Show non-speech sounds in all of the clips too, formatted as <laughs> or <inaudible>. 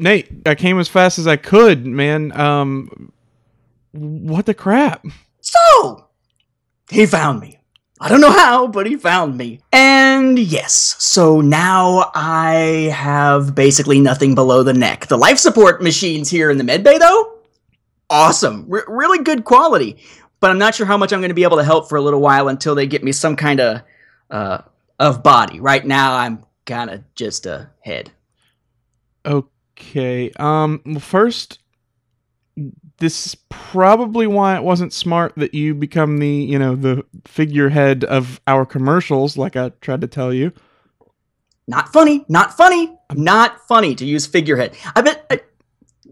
Nate, I came as fast as I could, man. Um, what the crap? So, he found me. I don't know how, but he found me. And yes, so now I have basically nothing below the neck. The life support machines here in the medbay, though, awesome. R- really good quality. But I'm not sure how much I'm going to be able to help for a little while until they get me some kind of uh, of body. Right now, I'm kind of just a head. Okay. Um. Well, first, this is probably why it wasn't smart that you become the you know the figurehead of our commercials, like I tried to tell you. Not funny. Not funny. Not funny to use figurehead. I bet. I,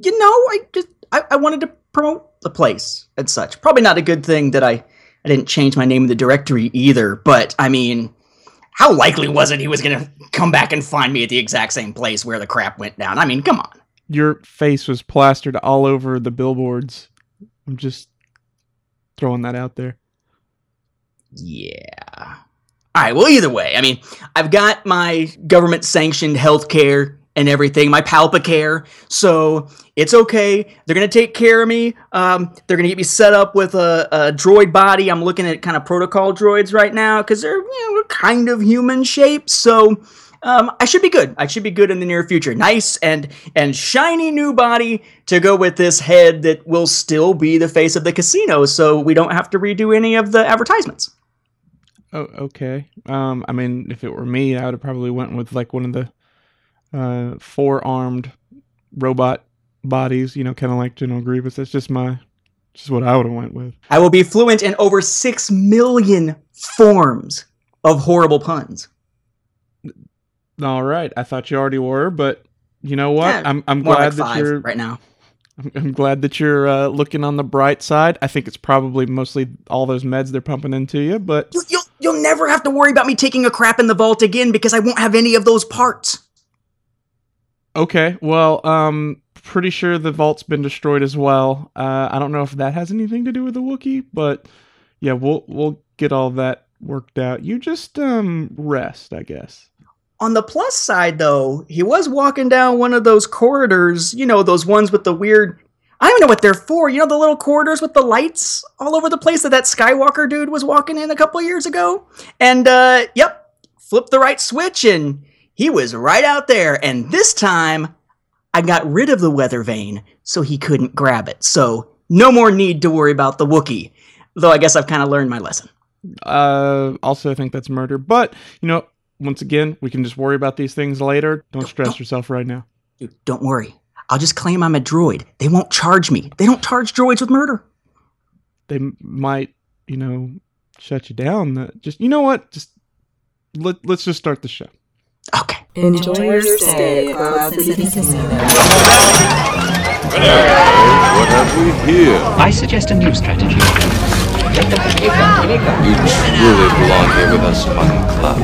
you know, I just I, I wanted to promote the place and such. Probably not a good thing that I I didn't change my name in the directory either. But I mean, how likely was it he was gonna come back and find me at the exact same place where the crap went down? I mean, come on. Your face was plastered all over the billboards. I'm just throwing that out there. Yeah. All right. Well, either way, I mean, I've got my government sanctioned health care and everything, my Palpacare. So it's okay. They're to take care of me. Um, they're to get me set up with a, a droid body. I'm looking at kind of protocol droids right now because they're you know, kind of human shaped. So um, I should be good. I should be good in the near future. Nice and and shiny new body to go with this head that will still be the face of the casino, so we don't have to redo any of the advertisements. Oh, okay. Um, I mean, if it were me, I would have probably went with like one of the uh, four-armed robot bodies. You know, kind of like General Grievous. That's just my, just what I would have went with. I will be fluent in over six million forms of horrible puns. All right, I thought you already were, but you know what? Yeah, I'm I'm glad like that you're right now. I'm, I'm glad that you're uh, looking on the bright side. I think it's probably mostly all those meds they're pumping into you, but You, you'll you'll never have to worry about me taking a crap in the vault again because I won't have any of those parts. Okay. Well, um, pretty sure the vault's been destroyed as well. Uh, I don't know if that has anything to do with the Wookiee, but yeah, we'll we'll get all that worked out. You just um rest, I guess. On the plus side, though, he was walking down one of those corridors, you know, those ones with the weird. I don't know what they're for. You know, the little corridors with the lights all over the place that that Skywalker dude was walking in a couple years ago. And, uh, yep, flipped the right switch and he was right out there. And this time, I got rid of the weather vane so he couldn't grab it. So, no more need to worry about the Wookiee. Though I guess I've kind of learned my lesson. Uh, also, I think that's murder. But you know, once again, we can just worry about these things later. Don't stress don't- yourself right now. Dude, don't worry. I'll just claim I'm a droid. They won't charge me. They don't charge droids with murder. They m- might, you know, shut you down. Uh, Just you know what? Just let let's just start the show. Okay. Enjoy your stay at Cloud City Casino. What have we here? I suggest a new strategy. You truly belong here with us on Club.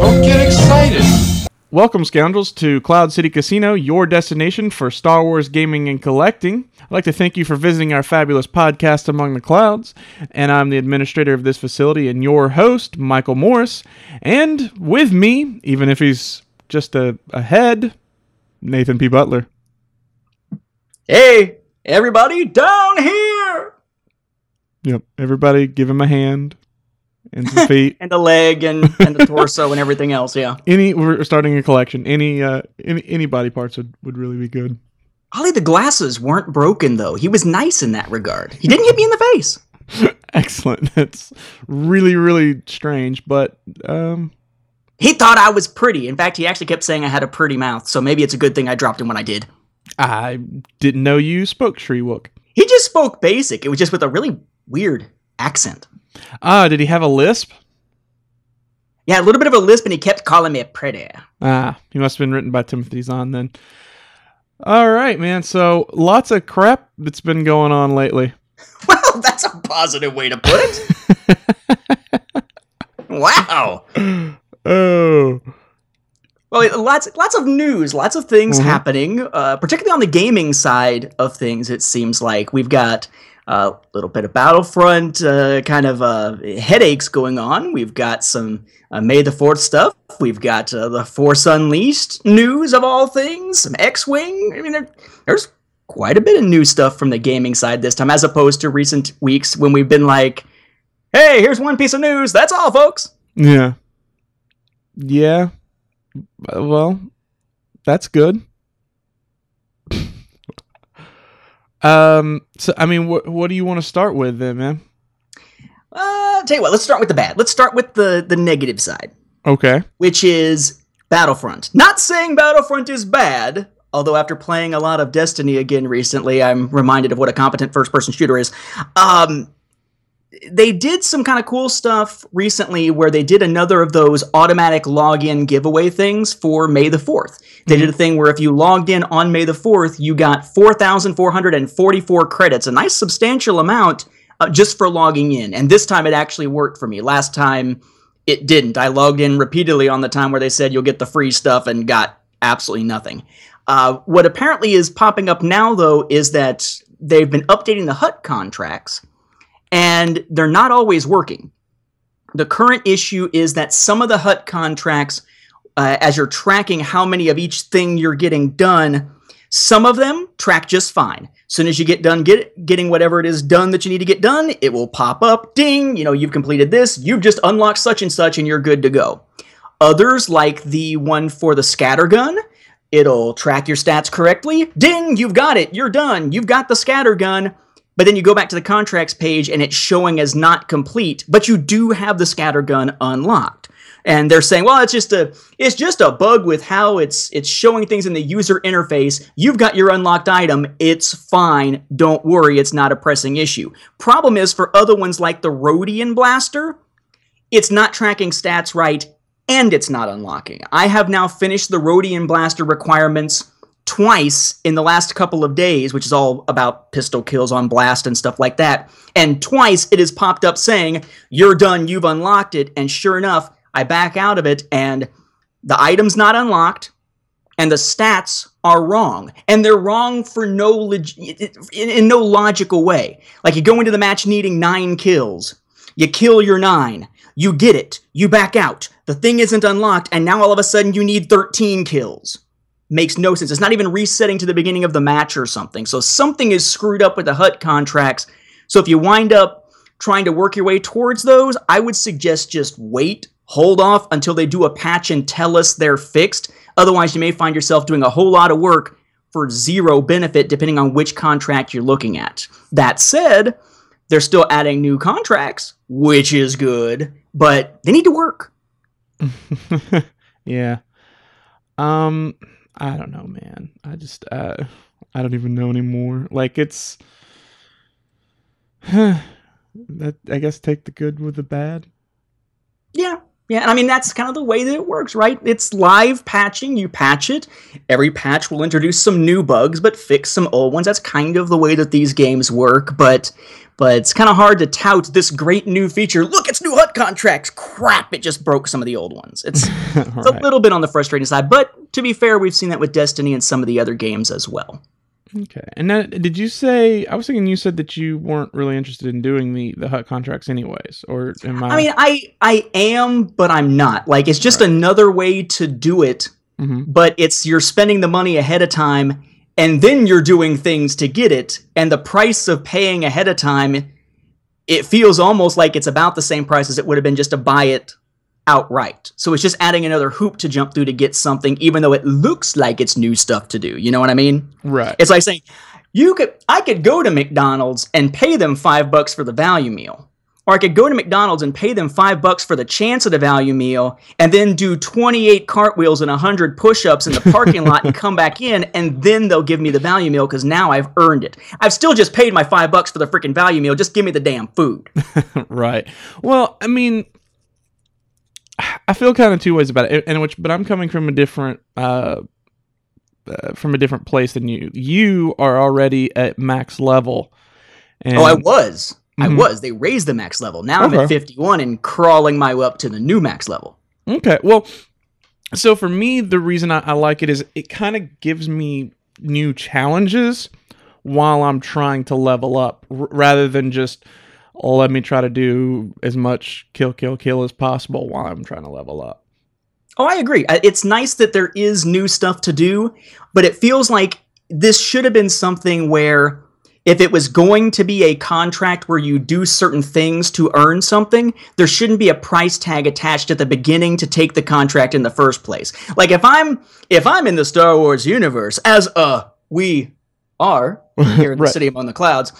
Don't get excited. Welcome, scoundrels, to Cloud City Casino, your destination for Star Wars gaming and collecting. I'd like to thank you for visiting our fabulous podcast, Among the Clouds. And I'm the administrator of this facility and your host, Michael Morris. And with me, even if he's just a, a head, Nathan P. Butler. Hey, everybody down here! Yep. Everybody give him a hand and some feet. <laughs> And the leg and, and the torso and everything else, yeah. any we're starting a collection. Any uh any any body parts would, would really be good. Ollie, the glasses weren't broken, though. He was nice in that regard. He didn't hit me in the face. <laughs> Excellent. That's really, really strange, but um He thought I was pretty. In fact, he actually kept saying I had a pretty mouth, so maybe it's a good thing I dropped him when I did. I didn't know you spoke Shyriiwook. He just spoke basic. It was just with a really weird accent. Ah, did he have a lisp? Yeah, a little bit of a lisp, and he kept calling me pretty. Ah, he must have been written by Timothy Zahn then. All right, man. So lots of crap that's been going on lately. <laughs> Well, that's a positive way to put it. <laughs> wow. Oh, Well, lots lots of news, lots of things Mhm. happening, uh, particularly on the gaming side of things. It seems like we've got a little bit of Battlefront uh, kind of uh, headaches going on. We've got some uh, May the 4th stuff. We've got the Force Unleashed news of all things, some X Wing. I mean, there, there's quite a bit of new stuff from the gaming side this time, as opposed to recent weeks when we've been like, hey, here's one piece of news. That's all, folks. Yeah. Yeah. Well, that's good. Um. So, I mean, what what do you want to start with then, man? Uh, tell you what, let's start with the bad. Let's start with the, the negative side. Okay. which is Battlefront. Not saying Battlefront is bad, although after playing a lot of Destiny again recently, I'm reminded of what a competent first person shooter is. Um, they did some kind of cool stuff recently where they did another of those automatic login giveaway things for May the 4th. They did a thing where if you logged in on May the 4th, you got 4,444 credits, a nice substantial amount uh, just for logging in. And this time it actually worked for me. Last time it didn't. I logged in repeatedly on the time where they said you'll get the free stuff and got absolutely nothing. Uh, what apparently is popping up now, though, is that they've been updating the Hutt contracts and they're not always working. The current issue is that some of the Hutt contracts, uh, as you're tracking how many of each thing you're getting done, some of them track just fine. As Soon as you get done get, getting whatever it is done that you need to get done, it will pop up, ding, you know, you've completed this, you've just unlocked such and such, and you're good to go. Others, like the one for the scatter gun, it'll track your stats correctly. Ding, you've got it, you're done, you've got the scatter gun. But then you go back to the contracts page and it's showing as not complete, but you do have the scatter gun unlocked. And they're saying, well, it's just a it's just a bug with how it's it's showing things in the user interface. You've got your unlocked item. It's fine. Don't worry, it's not a pressing issue. Problem is for other ones like the Rodian Blaster, it's not tracking stats right and it's not unlocking. I have now finished the Rodian Blaster requirements twice in the last couple of days, which is all about pistol kills on blast and stuff like that. And twice it has popped up saying, You're done, you've unlocked it. And sure enough, I back out of it and the item's not unlocked and the stats are wrong. And they're wrong for no in, in no logical way. Like you go into the match needing nine kills, you kill your nine, you get it, you back out, the thing isn't unlocked, and now all of a sudden you need 13 kills. Makes no sense. It's not even resetting to the beginning of the match or something. So something is screwed up with the Hutt contracts. So if you wind up trying to work your way towards those, I would suggest just wait, hold off until they do a patch and tell us they're fixed. Otherwise, you may find yourself doing a whole lot of work for zero benefit depending on which contract you're looking at. That said, they're still adding new contracts, which is good, but they need to work. <laughs> yeah. Um, I don't know, man. I just uh, I don't even know anymore. Like it's <sighs> that I guess take the good with the bad. Yeah. Yeah, and I mean that's kind of the way that it works, right? It's live patching. You patch it. Every patch will introduce some new bugs, but fix some old ones. That's kind of the way that these games work. But but it's kind of hard to tout this great new feature. Look, it's new Hutt contracts. Crap! It just broke some of the old ones. It's, <laughs> it's a Right. little bit on the frustrating side. But to be fair, we've seen that with Destiny and some of the other games as well. Okay. And then did you say I was thinking you said that you weren't really interested in doing the the Hutt contracts anyways, or am I? I mean, I I am, but I'm not. Like it's just another way to do it Mhm. but it's you're spending the money ahead of time and then you're doing things to get it and the price of paying ahead of time it feels almost like it's about the same price as it would have been just to buy it outright so it's just adding another hoop to jump through to get something even though it looks like it's new stuff to do you know what i mean right. it's like saying you could I could go to McDonald's and pay them five bucks for the value meal. Or I could go to McDonald's and pay them five bucks for the chance of the value meal and then do 28 cartwheels and 100 push ups in the parking lot and come back in and then they'll give me the value meal because now I've earned it. I've still just paid my five bucks for the freaking value meal. Just give me the damn food. <laughs> right. Well, I mean, I feel kind of two ways about it, and which, but I'm coming from a different, uh, uh, from a different place than you. You are already at max level. And, oh, I was. I Mhm. was. They raised the max level. Now I'm at 51 and crawling my way up to the new max level. Okay. Well, so for me, the reason I, I like it is it kind of gives me new challenges while I'm trying to level up r- rather than just let me try to do as much kill, kill, kill as possible while I'm trying to level up. Oh, I agree. Uh, it's nice that there is new stuff to do, but it feels like this should have been something where if it was going to be a contract where you do certain things to earn something, there shouldn't be a price tag attached at the beginning to take the contract in the first place. Like if I'm if I'm in the Star Wars universe as a we are <laughs> here in the Right. city among the clouds,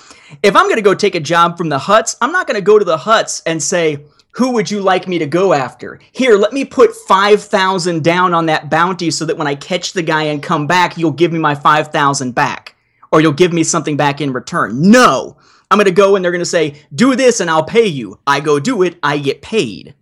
if I'm going to go take a job from the Hutts, I'm not going to go to the Hutts and say, "Who would you like me to go after?" Here, let me put 5,000 down on that bounty so that when I catch the guy and come back, you'll give me my 5,000 back or you'll give me something back in return. No. I'm going to go and they're going to say, "Do this and I'll pay you." I go do it, I get paid.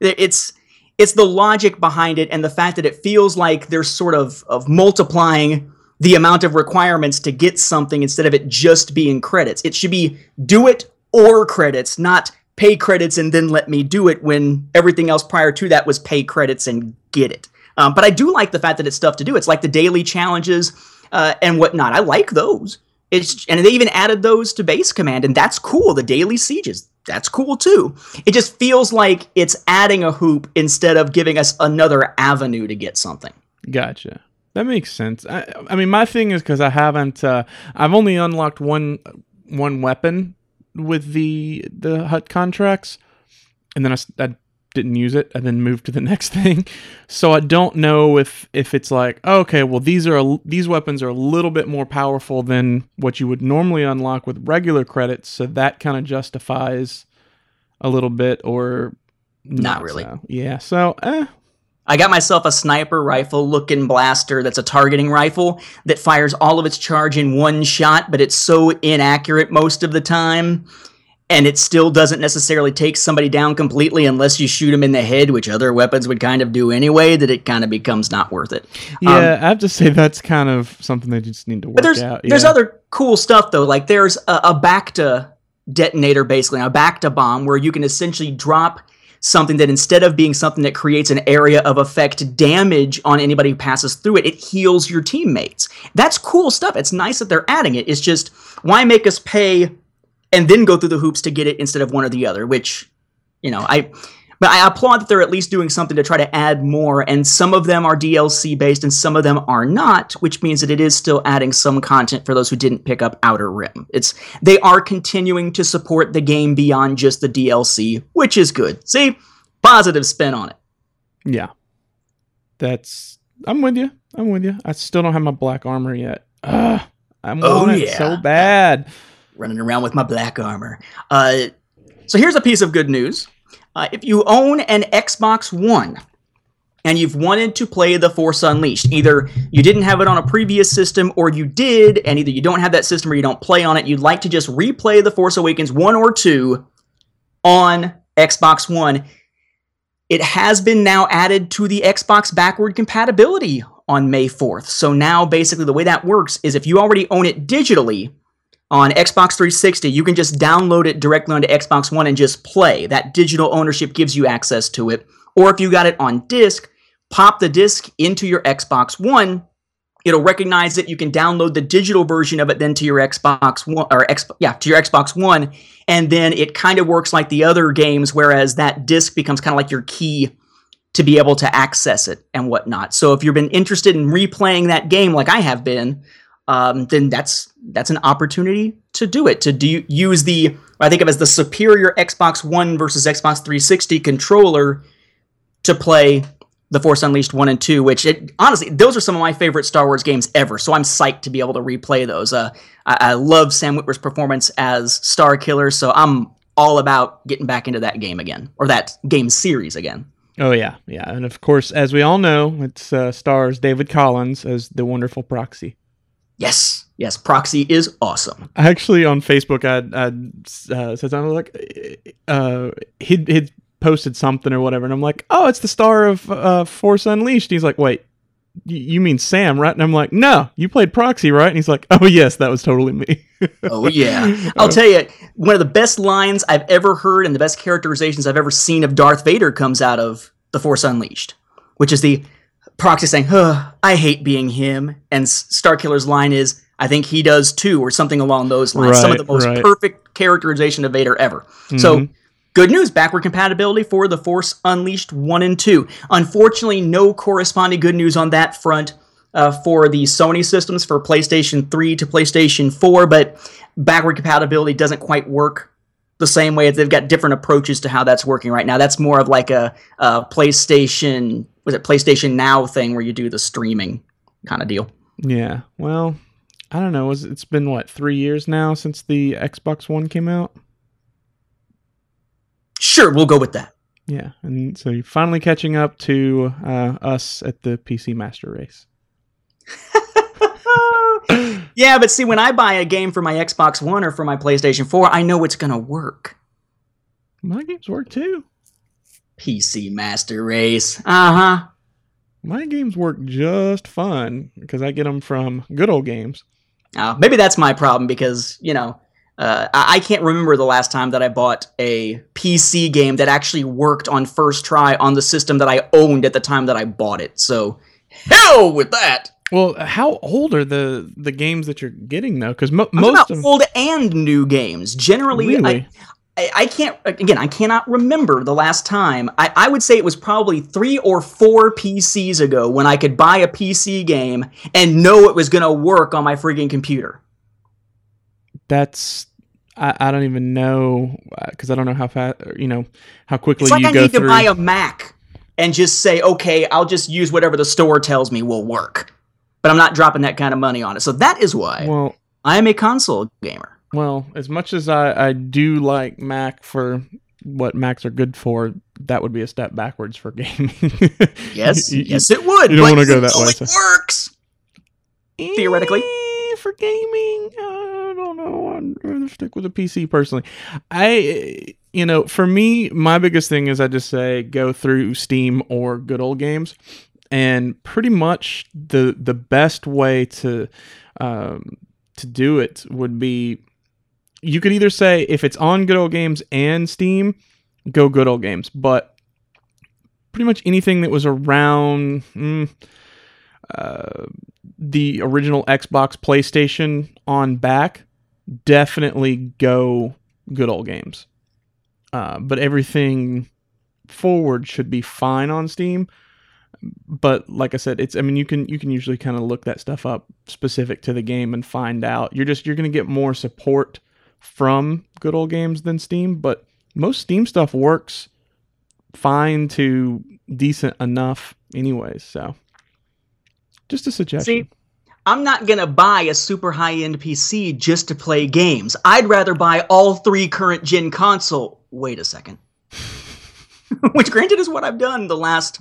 It's it's the logic behind it and the fact that it feels like there's sort of of multiplying the amount of requirements to get something instead of it just being credits. It should be do it or credits, not pay credits and then let me do it when everything else prior to that was pay credits and get it. Um, but I do like the fact that it's stuff to do. It's like the daily challenges uh, and whatnot. I like those. It's and they even added those to base command, and that's cool. The daily sieges, that's cool too. It just feels like it's adding a hoop instead of giving us another avenue to get something. Gotcha. That makes sense. I, I mean, my thing is because I haven't. Uh, I've only unlocked one one weapon with the the Hutt contracts, and then I didn't use it. I then moved to the <laughs> next thing, so I don't know if if it's like okay, well these are a, these weapons are a little bit more powerful than what you would normally unlock with regular credits, so that kind of justifies a little bit or Not really. so. Yeah. So eh, I got myself a sniper rifle looking blaster that's a targeting rifle that fires all of its charge in one shot, but it's so inaccurate most of the time. And it still doesn't necessarily take somebody down completely unless you shoot them in the head, which other weapons would kind of do anyway, that it kind of becomes not worth it. yeah, um, I have to say that's kind of something they just need to work there's out. there's other cool stuff though. Like there's a, a Bacta detonator, basically a Bacta bomb, where you can essentially drop something that instead of being something that creates an area of effect damage on anybody who passes through it, it heals your teammates. That's cool stuff. It's nice that they're adding it. It's just why make us pay and then go through the hoops to get it instead of one or the other, which you know, I but I applaud that they're at least doing something to try to add more, and some of them are DLC based and some of them are not, which means that it is still adding some content for those who didn't pick up Outer Rim. It's they are continuing to support the game beyond just the DLC, which is good. See? Positive spin on it. Yeah. That's I'm with you. I'm with you. I still don't have my black armor yet. Ugh, I'm Oh, on it so bad. running around with my black armor. Uh, so here's a piece of good news. Uh, if you own an Xbox One and you've wanted to play The Force Unleashed, either you didn't have it on a previous system or you did, and either you don't have that system or you don't play on it, you'd like to just replay The Force Awakens 1 or 2 on Xbox One, it has been now added to the Xbox backward compatibility on May 4th. So now basically the way that works is if you already own it digitally, on Xbox 360, you can just download it directly onto Xbox One and just play. That digital ownership gives you access to it. Or if you got it on disc, pop the disc into your Xbox One. It'll recognize it. You can download the digital version of it then to your Xbox One or X, yeah, to your Xbox One, and then it kind of works like the other games, whereas that disc becomes kind of like your key to be able to access it and whatnot. So if you've been interested in replaying that game like I have been, um, then that's that's an opportunity to do it. To do use the I think of as the superior Xbox One versus Xbox 360 controller to play the Force Unleashed one and two. Which it, honestly, those are some of my favorite Star Wars games ever. So I'm psyched to be able to replay those. Uh, I, I love Sam Witwer's performance as Starkiller, so I'm all about getting back into that game again or that game series again. Oh yeah, yeah, and of course, as we all know, it's uh, stars David Collins as the wonderful Proxy. Yes, yes, Proxy is awesome. Actually on Facebook, I I uh, said something like, uh, he'd he'd posted something or whatever, and I'm like, oh, it's the star of uh, Force Unleashed. He's like, wait, y- you mean Sam, right? And I'm like, no, you played Proxy, right? And he's like, oh yes, that was totally me. <laughs> Oh yeah. I'll tell you, one of the best lines I've ever heard and the best characterizations I've ever seen of Darth Vader comes out of The Force Unleashed, which is the proxy saying, huh, I hate being him. And Starkiller's line is, I think he does too, or something along those lines. Some of the most right. perfect characterization of Vader ever. So, good news backward compatibility for The Force Unleashed 1 and 2. Unfortunately, no corresponding good news on that front uh, for the Sony systems for PlayStation 3 to PlayStation 4, but backward compatibility doesn't quite work the same way. They've got different approaches to how that's working right now. That's more of like a, a PlayStation, was it PlayStation Now thing where you do the streaming kind of deal. Yeah. Well, I don't know. Was it's been what three years now since the Xbox One came out? Sure, we'll go with that. Yeah, and so you're finally catching up to uh, us at the PC Master Race. <laughs> yeah, but see, when I buy a game for my Xbox One or for my PlayStation 4, I know it's going to work. My games work too. PC Master Race. Uh huh. My games work just fine because I get them from good old games. Uh, maybe that's my problem because, you know, uh, I-, I can't remember the last time that I bought a PC game that actually worked on first try on the system that I owned at the time that I bought it. So, hell with that. Well, how old are the the games that you're getting though? Because mo- most about of old and new games. Generally, Really? I, I, I can't, again, I cannot remember the last time. I, I would say it was probably three or four PCs ago when I could buy a PC game and know it was going to work on my frigging computer. that's I, I don't even know uh, because I don't know how fast you know how quickly It's like you I go need through. to buy a Mac and just say, okay, I'll just use whatever the store tells me will work. But I'm not dropping that kind of money on it. So that is why well, I am a console gamer. Well, as much as I I do like Mac for what Macs are good for, that would be a step backwards for <laughs> gaming. Yes, You- yes, it would. you don't wanna go that way, It so- works. Theoretically. Eh, for gaming, I don't know. I'd rather stick with a PC personally. I, you know, for me, my biggest thing is I just say go through Steam or good old games, and pretty much the the best way to um, to do it would be you could either say if it's on good old games and Steam, go good old games, but pretty much anything that was around. Mm, uh, the original Xbox, PlayStation on back, definitely go good old games. Uh, but everything forward should be fine on Steam. But like I said, it's I mean you can you can usually kind of look that stuff up specific to the game and find out. You're just you're gonna get more support from good old games than Steam, but most Steam stuff works fine to decent enough anyways. So just a suggestion. See, I'm not going to buy a super high end PC just to play games. I'd rather buy all three current gen console. Wait a second. <laughs> Which, granted, is what I've done the last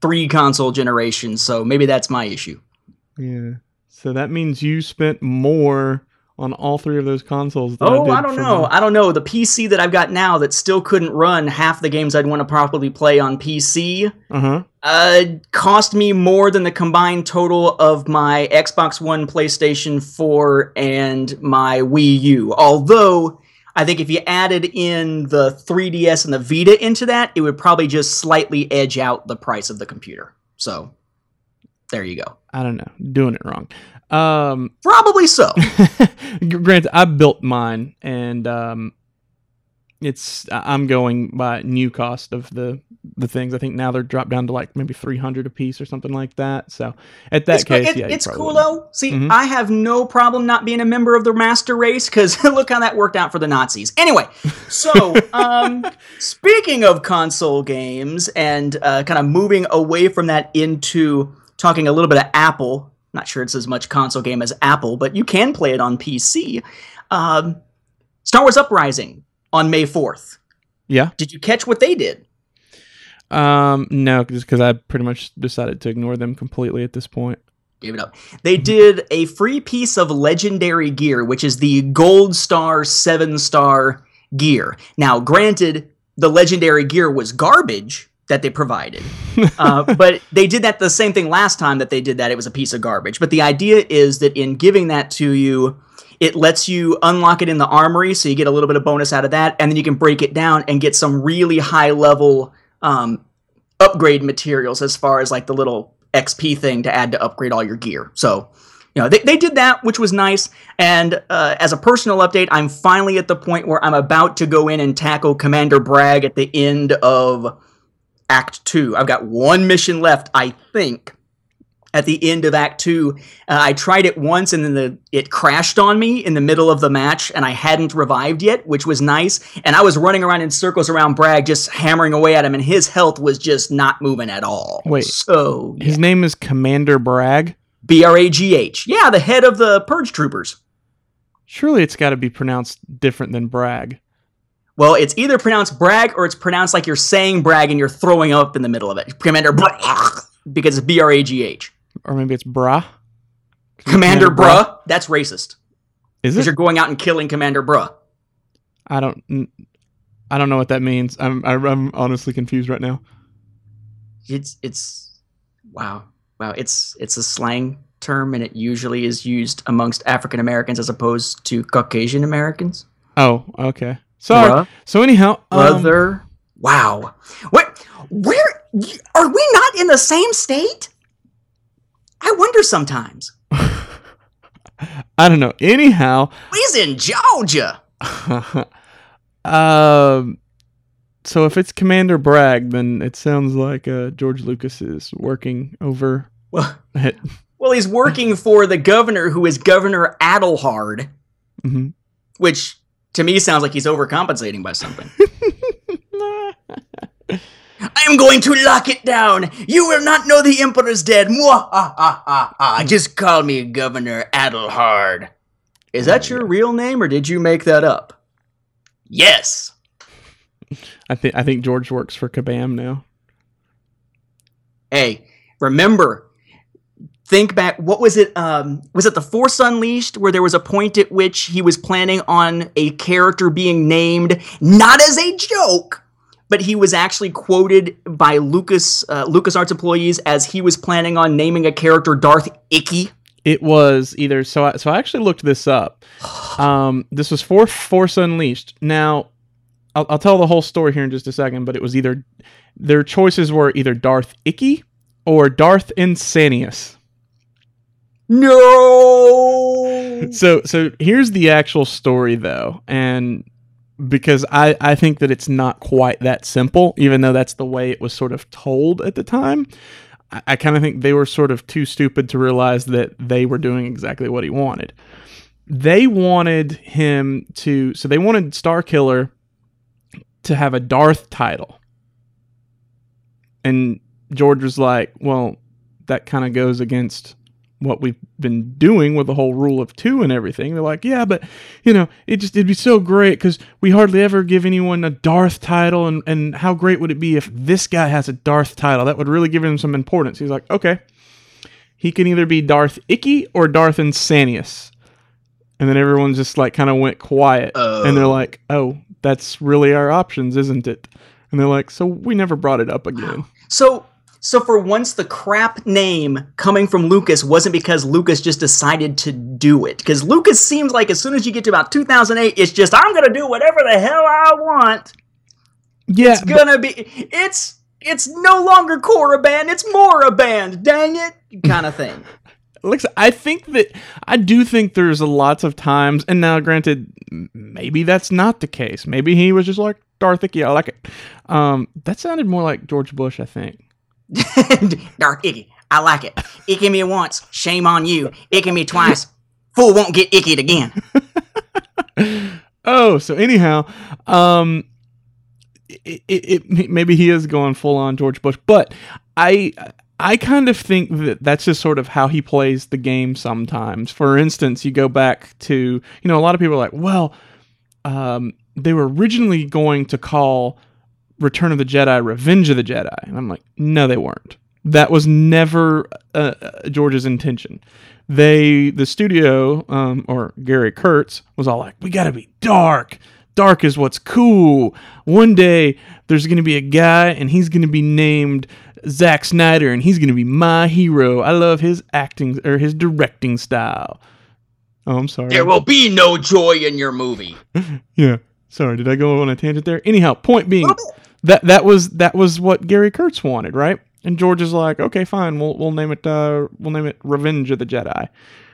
three console generations, so maybe that's my issue. Yeah. So that means you spent more on all three of those consoles. Oh, did I don't know. I don't know. The PC that I've got now that still couldn't run half the games I'd want to properly play on PC Uh-huh. uh, cost me more than the combined total of my Xbox One, PlayStation 4, and my Wii U. Although, I think if you added in the 3DS and the Vita into that, it would probably just slightly edge out the price of the computer. So, there you go. I don't know. Doing it wrong. Um, Probably so. <laughs> granted, I built mine, and um, it's I'm going by new cost of the the things. I think now they're dropped down to like maybe three hundred a piece or something like that. So at that it's case, it- yeah, it's cool though. See, Mhm. I have no problem not being a member of the master race because <laughs> look how that worked out for the Nazis. Anyway, so <laughs> um, speaking of console games and uh, kind of moving away from that into talking a little bit of Apple. Not sure it's as much console game as Apple, but you can play it on PC. Um, Star Wars Uprising on May fourth. Yeah. Did you catch what they did? Um, no, just because I pretty much decided to ignore them completely at this point. Gave it up. They did a free piece of legendary gear, which is the gold star, seven star gear. Now, granted, the legendary gear was garbage that they provided, <laughs> uh, but they did that the same thing last time that they did that. It was a piece of garbage. But the idea is that in giving that to you, it lets you unlock it in the armory, so you get a little bit of bonus out of that, and then you can break it down and get some really high level um, upgrade materials as far as like the little XP thing to add to upgrade all your gear. So you know, they, they did that, which was nice. And uh, as a personal update, I'm finally at the point where I'm about to go in and tackle Commander Bragg at the end of Act Two. I've got one mission left, I think. At the end of Act Two, uh, I tried it once, and then the it crashed on me in the middle of the match, and I hadn't revived yet, which was nice. And I was running around in circles around Bragg, just hammering away at him, and his health was just not moving at all. Wait. so His name is Commander Bragg. B R A G H, yeah, the head of the Purge Troopers. Surely it's got to be pronounced different than Bragg. Well, it's either pronounced brag or it's pronounced like you're saying brag and you're throwing up in the middle of it. Commander Bragg, because it's B R A G H. Or maybe it's Bra. Commander Commander Bruh, that's racist. Is it? Because you're going out and killing Commander Bruh. I don't. I don't know what that means. I'm. I'm I'm honestly confused right now. It's it's wow. Wow, it's it's a slang term and it usually is used amongst African Americans as opposed to Caucasian Americans. Oh, okay. Sorry. Bruh. So anyhow, um, Brother. wow. What where are we not in the same state? I wonder sometimes. <laughs> I don't know. Anyhow, He's in Georgia. <laughs> um, so if it's Commander Bragg, then it sounds like uh, George Lucas is working over Well, it. <laughs> well, he's working for the governor, who is Governor Adelhard, Mhm. which to me sounds like he's overcompensating by something. <laughs> I am going to lock it down. You will not know the emperor's dead. Mwah-ha-ha-ha-ha. Just call me Governor Adelhard. Is that oh, your real name, or did you make that up? Yes. I think I think George works for Kabam now. Hey, remember, think back. What was it? Um, was it the Force Unleashed, where there was a point at which he was planning on a character being named not as a joke, but he was actually quoted by Lucas uh, LucasArts employees as he was planning on naming a character Darth Icky. It was either so. I, so I actually looked this up. <sighs> Um, this was for Force Unleashed. Now, I'll, I'll tell the whole story here in just a second. But it was either their choices were either Darth Icky or Darth Insanius. No. So so here's the actual story though, and because I I think that it's not quite that simple, even though that's the way it was sort of told at the time. I, I kind of think they were sort of too stupid to realize that they were doing exactly what he wanted. They wanted him to, so they wanted Starkiller to have a Darth title, and George was like, "Well, that kind of goes against." What we've been doing with the whole rule of two and everything. They're like, yeah, but you know, it just it'd be so great because we hardly ever give anyone a Darth title, and and how great would it be if this guy has a Darth title? That would really give him some importance. He's like, okay, he can either be Darth Icky or Darth Insanius, and then everyone just like kind of went quiet, and they're Oh. like, oh, that's really our options, isn't it? And they're like, so we never brought it up again. So, so for once, the crap name coming from Lucas wasn't because Lucas just decided to do it. Because Lucas seems like as soon as you get to about 2008, it's just I'm gonna do whatever the hell I want. Yeah, It's gonna be it's it's no longer Korriban, it's Moraband. Dang it, kind of thing. <laughs> Looks, I think that I do think there's a lots of times, and now granted, maybe that's not the case. Maybe he was just like Darth. I like it. Um, that sounded more like George Bush, I think. <laughs> Dark icky, I like it. Icky me once, shame on you. Icky me twice, fool won't get icky again. <laughs> Oh, so anyhow, um, it, it, it maybe he is going full on George Bush, but I I kind of think that that's just sort of how he plays the game sometimes. For instance, you go back to you know a lot of people are like, well, um, they were originally going to call Return of the Jedi Revenge of the Jedi, and I'm like, no, they weren't. That was never uh, uh, George's intention. They, the studio, um, or Gary Kurtz, was all like, we gotta be dark. Dark is what's cool. One day there's gonna be a guy, and he's gonna be named Zack Snyder, and he's gonna be my hero. I love his acting or his directing style. Oh, I'm sorry. There will be no joy in your movie. <laughs> Yeah. Sorry, did I go on a tangent there? Anyhow, point being that that was that was what Gary Kurtz wanted, right? And George is like, okay, fine, we'll we'll name it uh we'll name it Revenge of the Jedi.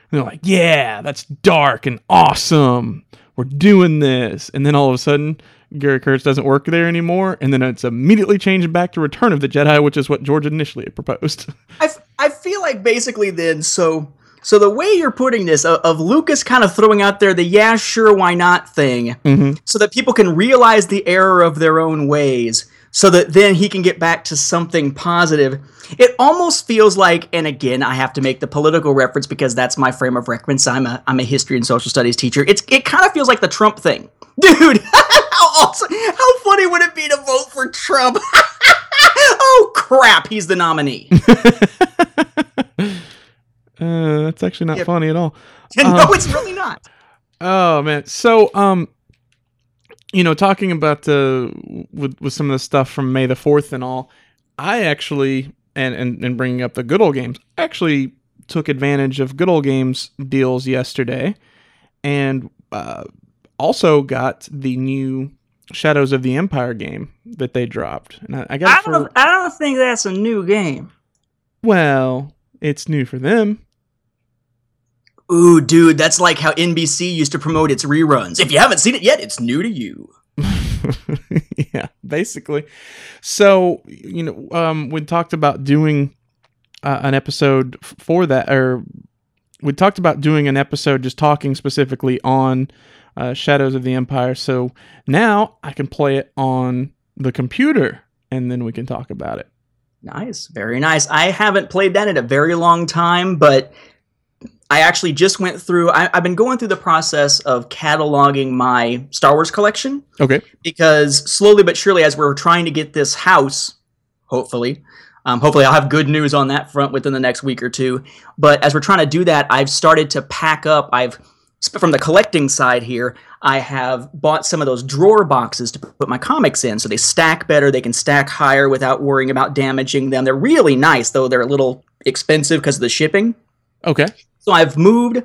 they're like, "Yeah, that's dark and awesome. We're doing this." And then all of a sudden, Gary Kurtz doesn't work there anymore, and then it's immediately changed back to Return of the Jedi, which is what George initially proposed. I, f- I feel like basically then so so the way you're putting this of, of Lucas kind of throwing out there the yeah sure why not? thing mm-hmm. so that people can realize the error of their own ways so that then he can get back to something positive. It almost feels like and again I have to make the political reference because that's my frame of reference. I'm a I'm a history and social studies teacher. It's it kind of feels like the Trump thing. <laughs> Dude <laughs> how awesome how funny would it be to vote for Trump? <laughs> Oh crap he's the nominee Uh, that's actually not Yep. funny at all. <laughs> no it's really not Oh man. So um you know, talking about the with with some of the stuff from May the 4th and all, I actually and and, and bringing up the good old games, actually took advantage of good old games deals yesterday and uh, also got the new Shadows of the Empire game that they dropped. And I, I got I don't, I don't think that's a new game. well, it's new for them. Ooh, dude, that's like how NBC used to promote its reruns. If you haven't seen it yet, it's new to you. <laughs> yeah, basically. So, you know, um, we talked about doing uh, an episode for that, or we talked about doing an episode just talking specifically on uh, Shadows of the Empire. So now I can play it on the computer and then we can talk about it. Nice, very nice. I haven't played that in a very long time, but I actually just went through. I, I've been going through the process of cataloging my Star Wars collection Okay. because slowly but surely, as we're trying to get this house, hopefully, um, hopefully I'll have good news on that front within the next week or two. But as we're trying to do that, I've started to pack up. I've from the collecting side here, I have bought some of those drawer boxes to put my comics in, so they stack better. They can stack higher without worrying about damaging them. They're really nice, though they're a little expensive because of the shipping. Okay. So I've moved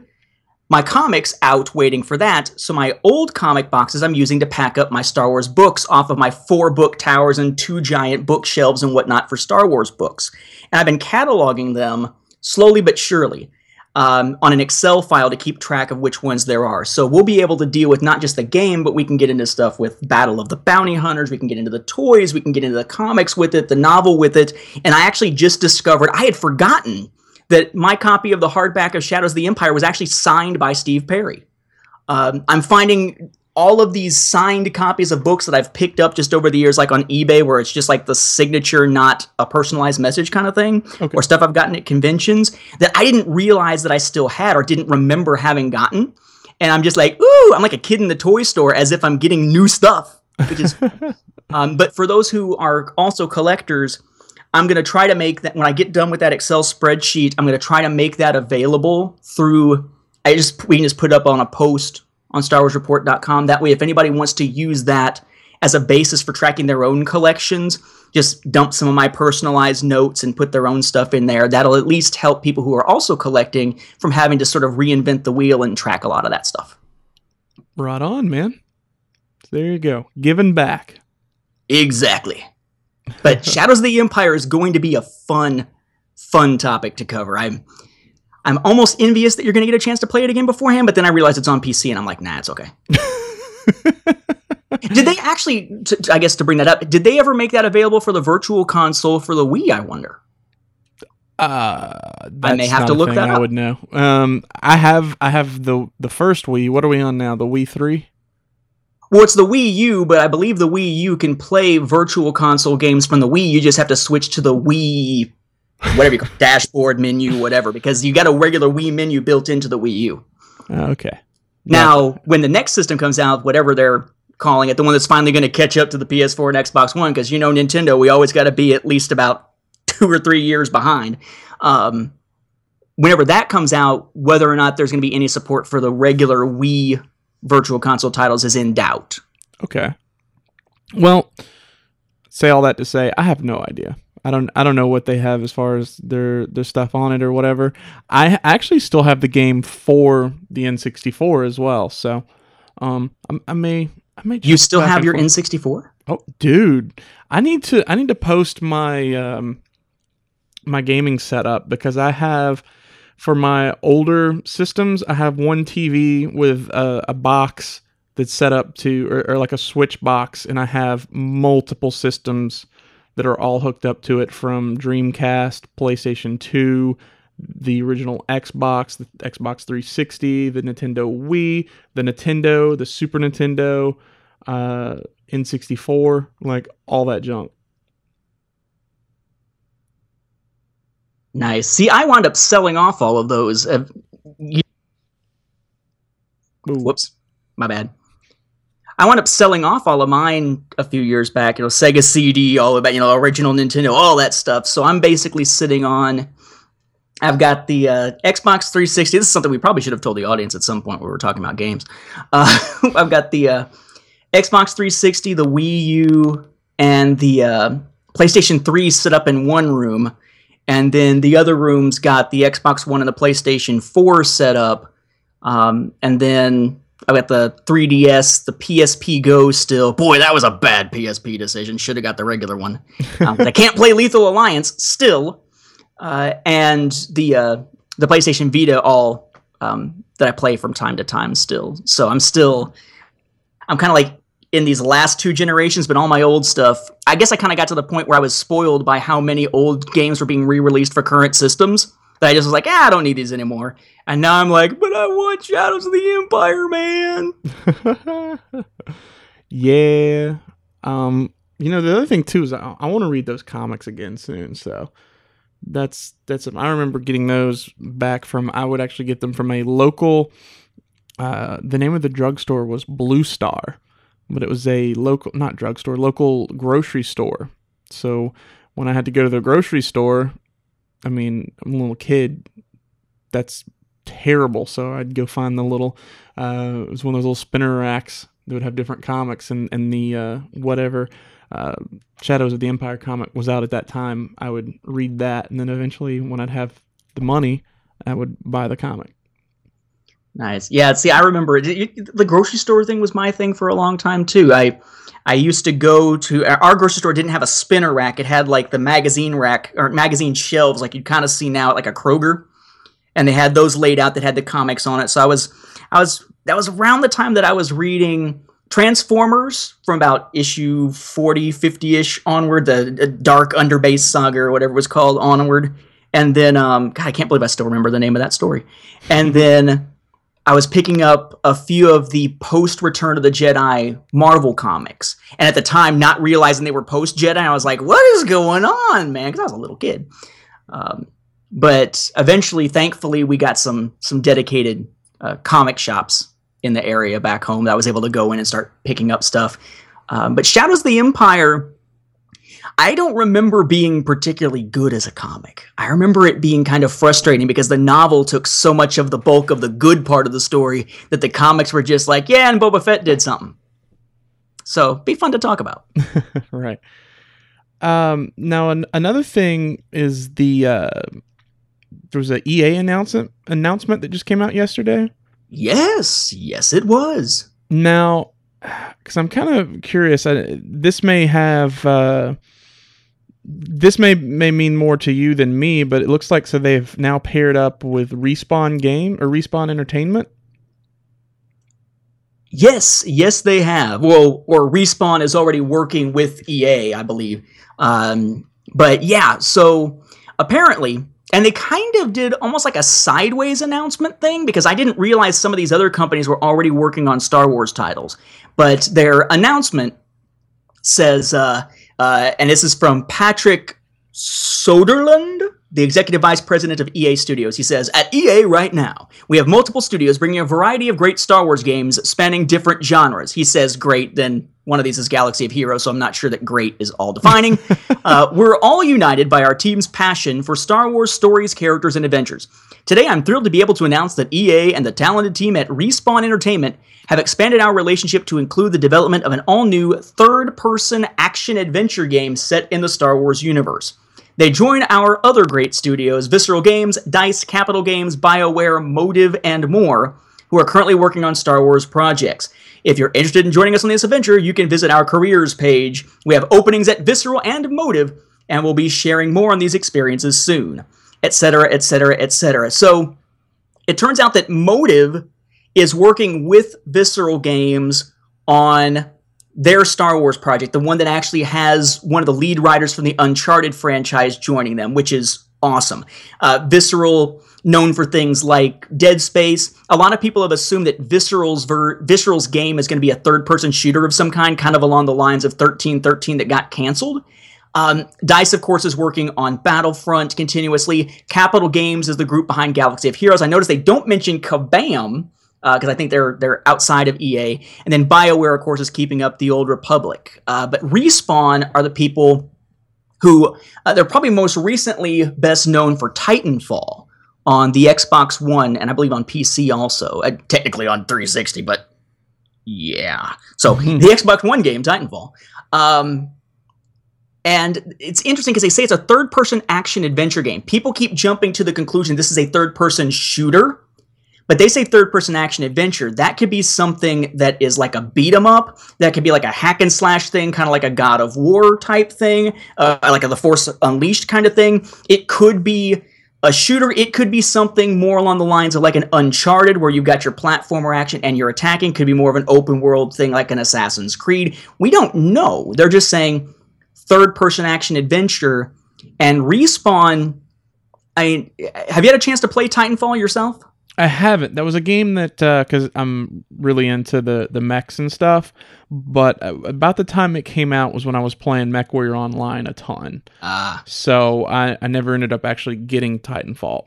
my comics out waiting for that. So my old comic boxes I'm using to pack up my Star Wars books off of my four book towers and two giant bookshelves and whatnot for Star Wars books. And I've been cataloging them slowly but surely. Um, on an Excel file to keep track of which ones there are. So we'll be able to deal with not just the game, but we can get into stuff with Battle of the Bounty Hunters, we can get into the toys, we can get into the comics with it, the novel with it. And I actually just discovered, I had forgotten that my copy of the hardback of Shadows of the Empire was actually signed by Steve Perry. Um, I'm finding all of these signed copies of books that I've picked up just over the years, like on eBay, where it's just like the signature, not a personalized message kind of thing, Okay. or stuff I've gotten at conventions that I didn't realize that I still had or didn't remember having gotten. And I'm just like, ooh, I'm like a kid in the toy store as if I'm getting new stuff, which is <laughs> um, but for those who are also collectors, I'm going to try to make that when I get done with that Excel spreadsheet, I'm going to try to make that available through. I just we can just put it up on a post on StarWarsReport.com. That way, if anybody wants to use that as a basis for tracking their own collections, just dump some of my personalized notes and put their own stuff in there. That'll at least help people who are also collecting from having to sort of reinvent the wheel and track a lot of that stuff. Right on, man. There you go. Giving back. Exactly. But Shadows of the Empire is going to be a fun, fun topic to cover. I'm I'm almost envious that you're going to get a chance to play it again beforehand, but then I realize it's on PC and I'm like, nah, it's okay. <laughs> did they actually, t- I guess to bring that up, did they ever make that available for the virtual console for the Wii, I wonder? Uh, I may have to look that I up. would know. Um, I have I have the the first Wii. What are we on now? The Wii three. Well, it's the Wii U, but I believe the Wii U can play virtual console games from the Wii. You just have to switch to the Wii, whatever you call it, <laughs> dashboard menu, whatever, because you got a regular Wii menu built into the Wii U. Uh, okay. Now, when the next system comes out, whatever they're calling it, the one that's finally going to catch up to the PS4 and Xbox One, because you know Nintendo, we always got to be at least about two or three years behind. Um, whenever that comes out, whether or not there's going to be any support for the regular Wii virtual console titles is in doubt. Okay. Well, say all that to say, I have no idea. I don't I don't know what they have as far as their their stuff on it or whatever. I actually still have the game for the N64 as well. So, um, I, I may I may You still have your forth. N64? Oh, dude, I need to I need to post my um my gaming setup because I have For my older systems, I have one TV with a, a box that's set up to, or, or like a switch box, and I have multiple systems that are all hooked up to it from Dreamcast, PlayStation 2, the original Xbox, the Xbox 360, the Nintendo Wii, the Nintendo, the Super Nintendo, uh, N64, like all that junk. Nice. See, I wound up selling off all of those. Uh, you- whoops, my bad. I wound up selling off all of mine a few years back. You know, Sega CD, all about you know original Nintendo, all that stuff. So I'm basically sitting on. I've got the uh, Xbox 360. This is something we probably should have told the audience at some point when we were talking about games. Uh, <laughs> I've got the uh, Xbox 360, the Wii U, and the uh, PlayStation 3 set up in one room, and then the other rooms got the Xbox One and the PlayStation 4 set up, um, and then I got the 3DS, the PSP Go still. Boy, that was a bad PSP decision. Should have got the regular one. Um, <laughs> I can't play Lethal Alliance still, uh, and the uh, the PlayStation Vita all um, that I play from time to time still. So I'm still, I'm kind of like in these last two generations, but all my old stuff. I guess I kind of got to the point where I was spoiled by how many old games were being re-released for current systems that I just was like, ah, I don't need these anymore. And now I'm like, but I want Shadows of the Empire, man. <laughs> yeah. Um, you know, the other thing too is I, I want to read those comics again soon. So that's that's I remember getting those back from I would actually get them from a local uh the name of the drugstore was Blue Star, but it was a local not drugstore, local grocery store. So when I had to go to the grocery store, I mean, I'm a little kid, that's terrible. So I'd go find the little uh it was one of those little spinner racks that would have different comics and and the uh whatever uh, Shadows of the Empire comic was out at that time, I would read that, and then eventually, when I'd have the money, I would buy the comic. Nice. Yeah. See, I remember it, the grocery store thing was my thing for a long time too. I I used to go to our grocery store didn't have a spinner rack. It had like the magazine rack or magazine shelves, like you'd kind of see now at like a Kroger, and they had those laid out that had the comics on it. So I was I was that was around the time that I was reading Transformers from about issue 40, 50-ish onward, the, the Dark Underbase Saga or whatever it was called onward. And then um God, I can't believe I still remember the name of that story. And then I was picking up a few of the post Return of the Jedi Marvel comics. And at the time, not realizing they were post Jedi, I was like, what is going on, man? Because I was a little kid. Um, but eventually, thankfully, we got some some dedicated uh, comic shops in the area back home that I was able to go in and start picking up stuff. Um, but Shadows of the Empire, I don't remember being particularly good as a comic. I remember it being kind of frustrating because the novel took so much of the bulk of the good part of the story that the comics were just like, yeah, and Boba Fett did something. So, be fun to talk about. <laughs> right. Um, now, an- another thing is the uh, there was a EA announcement announcement that just came out yesterday. Yes, yes, it was. Now, <sighs> because I'm kind of curious, I, this may have uh, this may may mean more to you than me, but it looks like so they've now paired up with Respawn Game or Respawn Entertainment. Yes, yes, they have. Well, or Respawn is already working with EA, I believe. Um, but yeah, so apparently, and they kind of did almost like a sideways announcement thing because I didn't realize some of these other companies were already working on Star Wars titles. But their announcement says, uh, uh, and this is from Patrick Soderlund, the executive vice president of EA Studios. He says, At EA right now, we have multiple studios bringing a variety of great Star Wars games spanning different genres. He says great, then one of these is Galaxy of Heroes, so I'm not sure that great is all defining. <laughs> uh, we're all united by our team's passion for Star Wars stories, characters, and adventures. Today, I'm thrilled to be able to announce that EA and the talented team at Respawn Entertainment have expanded our relationship to include the development of an all new third person action adventure game set in the Star Wars universe. They join our other great studios, Visceral Games, DICE, Capital Games, BioWare, Motive, and more, who are currently working on Star Wars projects. If you're interested in joining us on this adventure, you can visit our careers page. We have openings at Visceral and Motive, and we'll be sharing more on these experiences soon. Et cetera, et cetera, et cetera. So it turns out that Motive is working with Visceral Games on their Star Wars project, the one that actually has one of the lead writers from the Uncharted franchise joining them, which is awesome. Uh, Visceral, known for things like Dead Space, a lot of people have assumed that Visceral's ver- Visceral's game is going to be a third-person shooter of some kind, kind of along the lines of 1313 that got canceled. Um, Dice, of course, is working on Battlefront continuously. Capital Games is the group behind Galaxy of Heroes. I noticed they don't mention Kabam because uh, I think they're they're outside of EA. And then BioWare, of course, is keeping up the Old Republic. Uh, but Respawn are the people who uh, they're probably most recently best known for Titanfall on the Xbox One and I believe on PC also. Uh, technically on 360, but yeah. So <laughs> the Xbox One game, Titanfall. Um, and it's interesting because they say it's a third person action adventure game. People keep jumping to the conclusion this is a third person shooter, but they say third person action adventure. That could be something that is like a beat 'em up. That could be like a hack and slash thing, kind of like a God of War type thing, uh, like a The Force Unleashed kind of thing. It could be a shooter. It could be something more along the lines of like an Uncharted, where you've got your platformer action and you're attacking. Could be more of an open world thing, like an Assassin's Creed. We don't know. They're just saying third person action adventure. And Respawn, I have you had a chance to play Titanfall yourself? I haven't. That was a game that because I'm really into the the mechs and stuff. But uh, about the time it came out was when I was playing Mech Warrior Online a ton. Ah, So I, I never ended up actually getting Titanfall.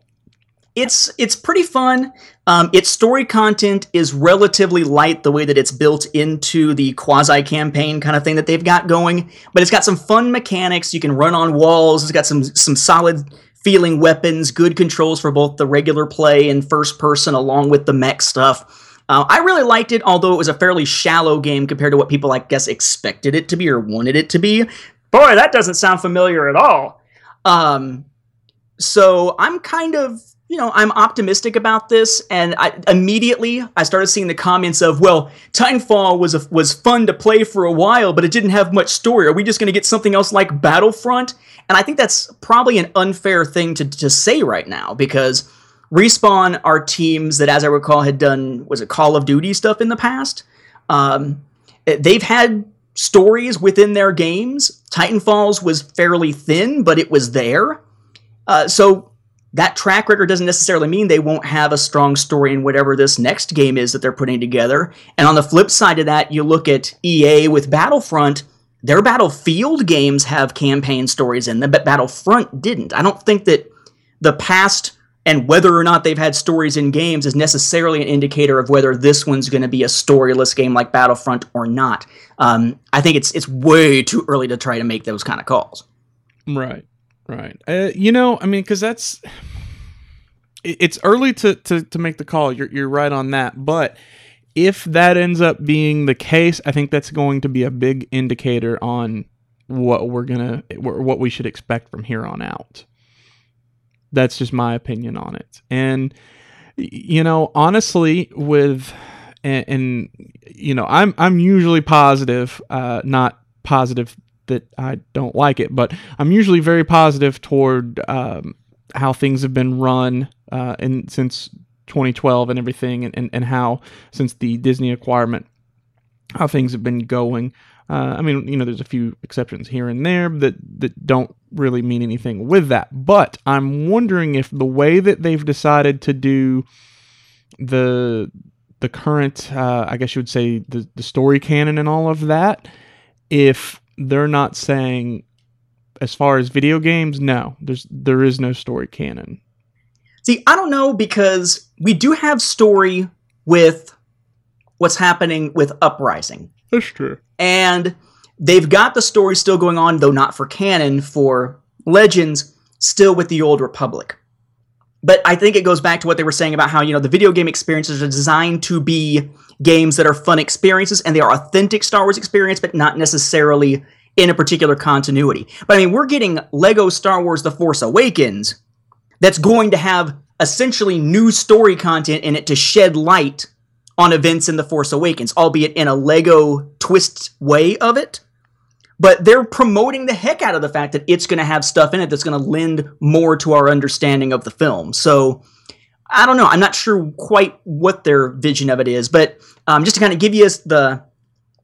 It's it's pretty fun. Um, its story content is relatively light, the way that it's built into the quasi campaign kind of thing that they've got going. But it's got some fun mechanics. You can run on walls. It's got some some solid feeling weapons, good controls for both the regular play and first person, along with the mech stuff. Uh, I really liked it, although it was a fairly shallow game compared to what people, I guess, expected it to be or wanted it to be. Boy, that doesn't sound familiar at all. Um, so I'm kind of, you know, I'm optimistic about this, and I immediately I started seeing the comments of, well, Titanfall was a, was fun to play for a while, but it didn't have much story. Are we just going to get something else like Battlefront? And I think that's probably an unfair thing to to say right now because Respawn are teams that, as I recall, had done was it Call of Duty stuff in the past. Um, they've had stories within their games. Titanfalls was fairly thin, but it was there. Uh, so that track record doesn't necessarily mean they won't have a strong story in whatever this next game is that they're putting together. And on the flip side of that, you look at EA with Battlefront. Their Battlefield games have campaign stories in them, but Battlefront didn't. I don't think that the past and whether or not they've had stories in games is necessarily an indicator of whether this one's going to be a storyless game like Battlefront or not. Um, I think it's it's way too early to try to make those kind of calls. Right, right. Uh, you know, I mean, because that's it's early to, to to make the call. You're you're right on that, but if that ends up being the case, I think that's going to be a big indicator on what we're gonna what we should expect from here on out. That's just my opinion on it, and you know, honestly, with and, and you know, I'm I'm usually positive, uh, not positive that I don't like it, but I'm usually very positive toward um, how things have been run uh, since 2012 and everything, and, and, and how since the Disney acquirement, how things have been going. Uh, I mean, you know, there's a few exceptions here and there that that don't really mean anything with that. But I'm wondering if the way that they've decided to do the the current, uh, I guess you would say, the the story canon and all of that, if they're not saying as far as video games, no, there's there is no story canon. See, I don't know because we do have story with what's happening with Uprising. That's true. And they've got the story still going on, though not for canon, for Legends, still with the Old Republic. But I think it goes back to what they were saying about how, you know, the video game experiences are designed to be games that are fun experiences and they are authentic Star Wars experience, but not necessarily in a particular continuity. But I mean, we're getting Lego Star Wars The Force Awakens that's going to have essentially new story content in it to shed light on events in The Force Awakens, albeit in a Lego twist way of it. But they're promoting the heck out of the fact that it's going to have stuff in it that's going to lend more to our understanding of the film. So I don't know. I'm not sure quite what their vision of it is, but um, just to kind of give you the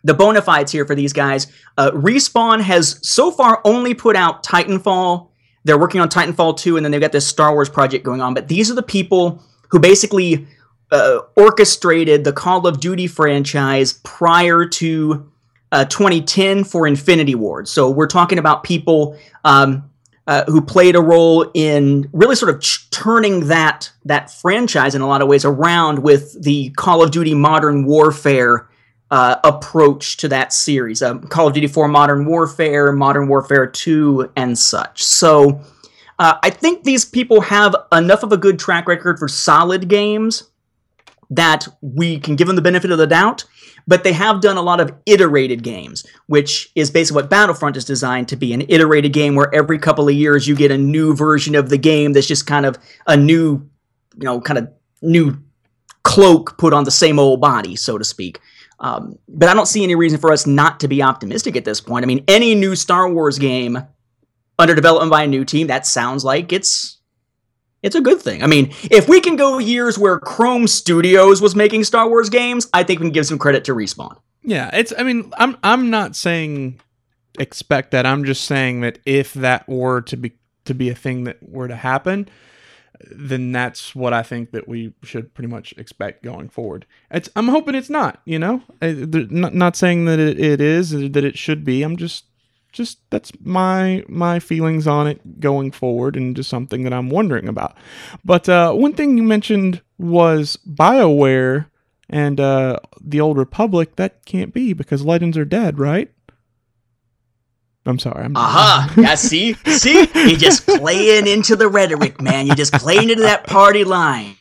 the bona fides here for these guys, uh, Respawn has so far only put out Titanfall. They're working on Titanfall 2, and then they've got this Star Wars project going on. But these are the people who basically uh, orchestrated the Call of Duty franchise prior to uh, 2010 for Infinity Ward. So we're talking about people um, uh, who played a role in really sort of ch- turning that that franchise in a lot of ways around with the Call of Duty Modern Warfare uh, approach to that series. Um, Call of Duty 4 Modern Warfare, Modern Warfare 2, and such. So uh, I think these people have enough of a good track record for solid games that we can give them the benefit of the doubt. But they have done a lot of iterated games, which is basically what Battlefront is designed to be an iterated game where every couple of years you get a new version of the game that's just kind of a new, you know, kind of new cloak put on the same old body, so to speak. Um, but I don't see any reason for us not to be optimistic at this point. I mean, any new Star Wars game under development by a new team, that sounds like it's it's a good thing. I mean, if we can go years where Krome Studios was making Star Wars games, I think we can give some credit to Respawn. Yeah, it's. I mean, I'm. I'm not saying expect that. I'm just saying that if that were to be to be a thing that were to happen, then that's what I think that we should pretty much expect going forward. It's, I'm hoping it's not, you know, I, not, not saying that it, it is, that it should be. I'm just, just that's my my feelings on it going forward, and just something that I'm wondering about. But uh, one thing you mentioned was Bioware and uh, the Old Republic. That can't be because Legends are dead, right? I'm sorry. I'm Aha! Uh-huh. <laughs> Yeah, see, see, you're just playing into the rhetoric, man. You're just playing into that party line.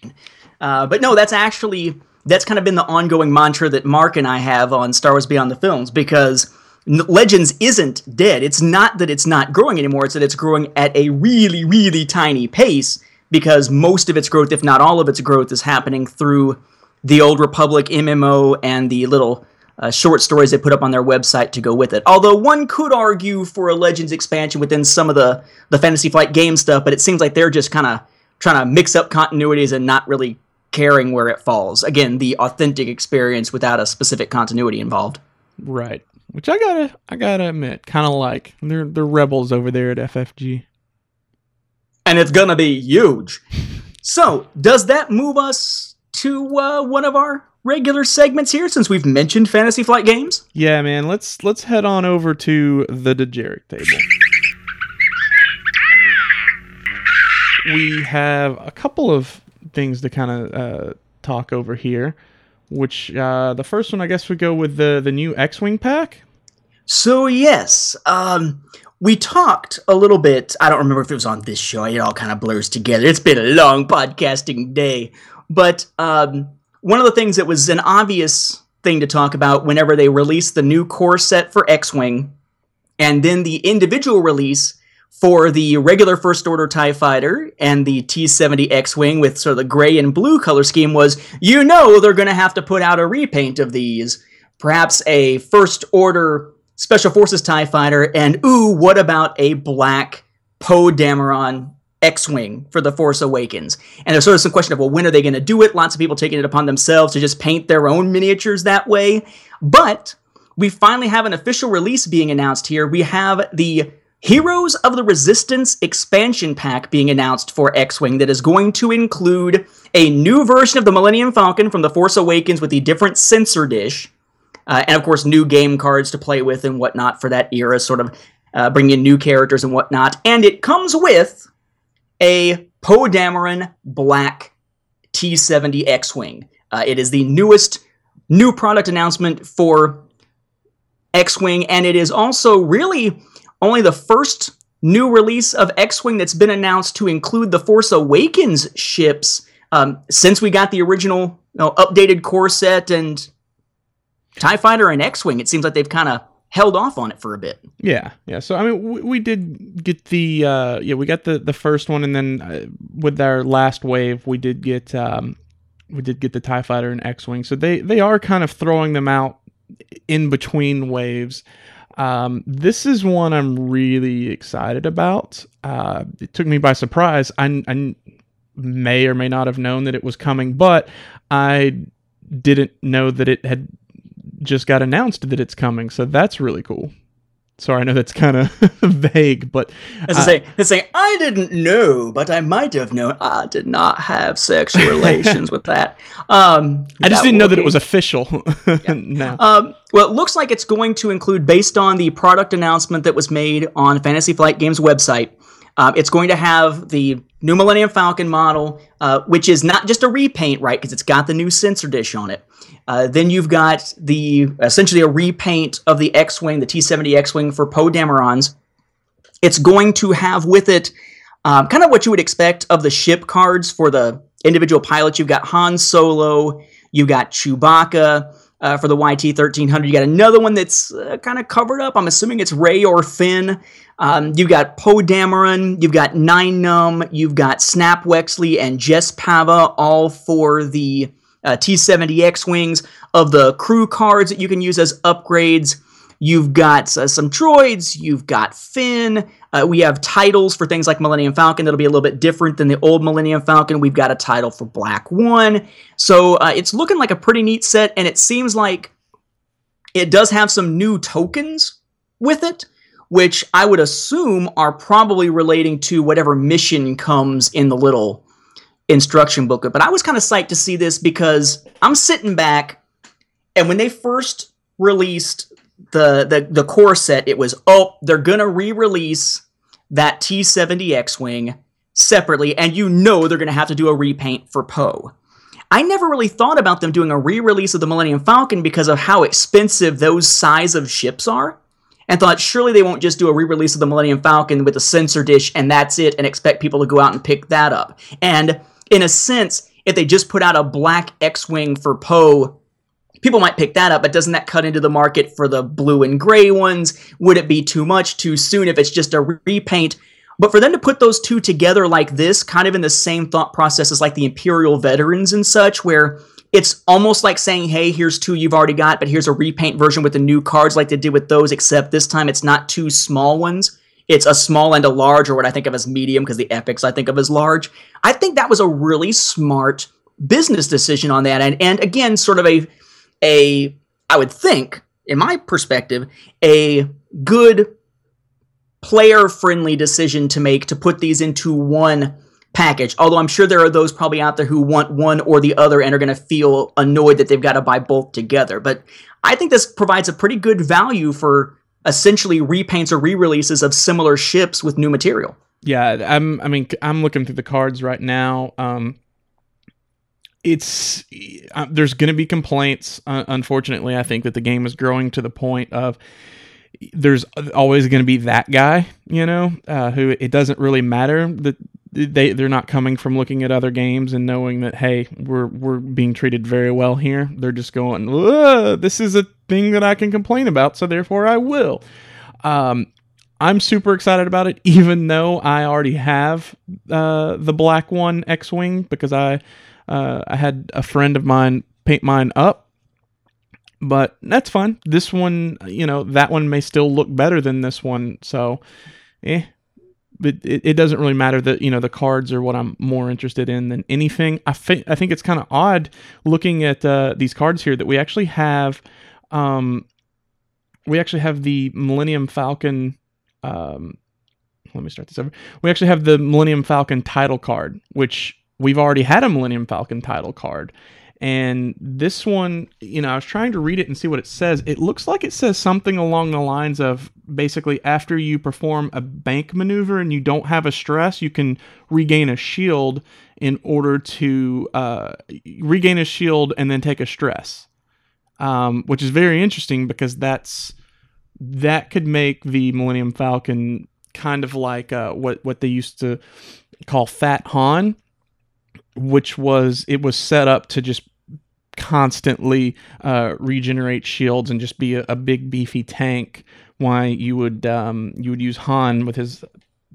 Uh, but no, that's actually that's kind of been the ongoing mantra that Mark and I have on Star Wars Beyond the Films because Legends isn't dead. It's not that it's not growing anymore. It's that it's growing at a really, really tiny pace because most of its growth, if not all of its growth, is happening through the Old Republic MMO and the little uh, short stories they put up on their website to go with it. Although one could argue for a Legends expansion within some of the the Fantasy Flight game stuff, but it seems like they're just kind of trying to mix up continuities and not really caring where it falls. Again, the authentic experience without a specific continuity involved. Right. Which I gotta I gotta admit, kind of like they're they're rebels over there at FFG. And it's gonna be huge. So, does that move us to uh, one of our regular segments here since we've mentioned Fantasy Flight games? Yeah, man. Let's let's head on over to the Dejarik table. We have a couple of things to kind of uh, talk over here. Which uh, the first one, I guess, would go with the the new X-wing pack. So yes, um, we talked a little bit. I don't remember if it was on this show. It all kind of blurs together. It's been a long podcasting day, but um, one of the things that was an obvious thing to talk about whenever they released the new core set for X-wing, and then the individual release for the regular First Order TIE Fighter and the T 70 X Wing with sort of the gray and blue color scheme was you know they're going to have to put out a repaint of these. Perhaps a First Order Special Forces TIE Fighter, and ooh, what about a black Poe Dameron X Wing for The Force Awakens? And there's sort of some question of, well, when are they going to do it? Lots of people taking it upon themselves to just paint their own miniatures that way. But we finally have an official release being announced here. We have the Heroes of the Resistance expansion pack being announced for X Wing that is going to include a new version of the Millennium Falcon from The Force Awakens with a different sensor dish, uh, and of course, new game cards to play with and whatnot for that era, sort of uh, bringing in new characters and whatnot. And it comes with a Poe Dameron Black T 70 X Wing. Uh, it is the newest new product announcement for X Wing, and it is also really only the first new release of X-wing that's been announced to include the Force Awakens ships um, since we got the original you know, updated core set and Tie Fighter and X-wing. It seems like they've kind of held off on it for a bit. Yeah, yeah. So I mean, we, we did get the uh, yeah, we got the the first one, and then uh, with our last wave, we did get um, we did get the Tie Fighter and X-wing. So they they are kind of throwing them out in between waves. Um, this is one I'm really excited about. Uh, it took me by surprise. I, I may or may not have known that it was coming, but I didn't know that it had just got announced that it's coming. So that's really cool. Sorry, I know that's kind of <laughs> vague, but As I say, it's saying I didn't know, but I might have known. I did not have sexual <laughs> relations with that. Um, I just didn't know that it was official. <laughs> now, Um, well, it looks like it's going to include, based on the product announcement that was made on Fantasy Flight Games website, uh, it's going to have the new Millennium Falcon model, uh, which is not just a repaint, right? Because it's got the new sensor dish on it. Uh, then you've got the essentially a repaint of the X-wing, the T-70 X-wing for Poe Damerons. It's going to have with it um, kind of what you would expect of the ship cards for the individual pilots. You've got Han Solo, you've got Chewbacca uh, for the YT 1300. You got another one that's uh, kind of covered up. I'm assuming it's Rey or Finn. Um, you've got Poe Dameron, you've got Nien Nunb, you've got Snap Wexley and Jess Pava, all for the uh, T70 X Wings. Of the crew cards that you can use as upgrades, You've got uh, some droids. You've got Finn. Uh, we have titles for things like Millennium Falcon that'll be a little bit different than the old Millennium Falcon. We've got a title for Black One. So uh, it's looking like a pretty neat set, and it seems like it does have some new tokens with it, which I would assume are probably relating to whatever mission comes in the little instruction booklet. But I was kind of psyched to see this because I'm sitting back, and when they first released the the the core set, it was oh they're gonna re-release that T70 X-wing separately, and you know they're gonna have to do a repaint for Poe. I never really thought about them doing a re-release of the Millennium Falcon because of how expensive those size of ships are. And thought surely they won't just do a re-release of the Millennium Falcon with a sensor dish and that's it and expect people to go out and pick that up. And in a sense, if they just put out a black X-wing for Poe people might pick that up, but doesn't that cut into the market for the blue and gray ones? Would it be too much too soon if it's just a repaint? But for them to put those two together like this, kind of in the same thought process as like the Imperial veterans and such, where it's almost like saying, hey, here's two you've already got, but here's a repaint version with the new cards like they did with those, except this time it's not two small ones. It's a small and a large, or what I think of as medium, because the epics I think of as large. I think that was a really smart business decision on that. And, and again, sort of a a I would think, in my perspective, a good player friendly decision to make to put these into one package. Although I'm sure there are those probably out there who want one or the other and are going to feel annoyed that they've got to buy both together. But I think this provides a pretty good value for essentially repaints or re-releases of similar ships with new material. Yeah, I'm. I mean, I'm looking through the cards right now. Um, it's uh, there's going to be complaints. Uh, unfortunately, I think that the game is growing to the point of there's always going to be that guy, you know, uh, who it doesn't really matter that they they're not coming from looking at other games and knowing that hey, we're we're being treated very well here. They're just going, this is a thing that I can complain about, so therefore I will. Um, I'm super excited about it, <laughs> even though I already have uh, the black one X-wing because I uh, I had a friend of mine paint mine up, but that's fine. This one, you know, that one may still look better than this one, so eh. But it, it doesn't really matter that you know the cards are what I'm more interested in than anything. I think I think it's kind of odd looking at uh, these cards here that we actually have, um, we actually have the Millennium Falcon. Um, let me start this over. We actually have the Millennium Falcon title card, which we've already had a Millennium Falcon title card. And this one, you know, I was trying to read it and see what it says. It looks like it says something along the lines of basically after you perform a bank maneuver and you don't have a stress, you can regain a shield in order to uh, regain a shield and then take a stress, um, which is very interesting because that's that could make the Millennium Falcon kind of like uh, what what they used to call Fat Han, which was it was set up to just constantly uh, regenerate shields and just be a, a big beefy tank. Why you would um, you would use Han with his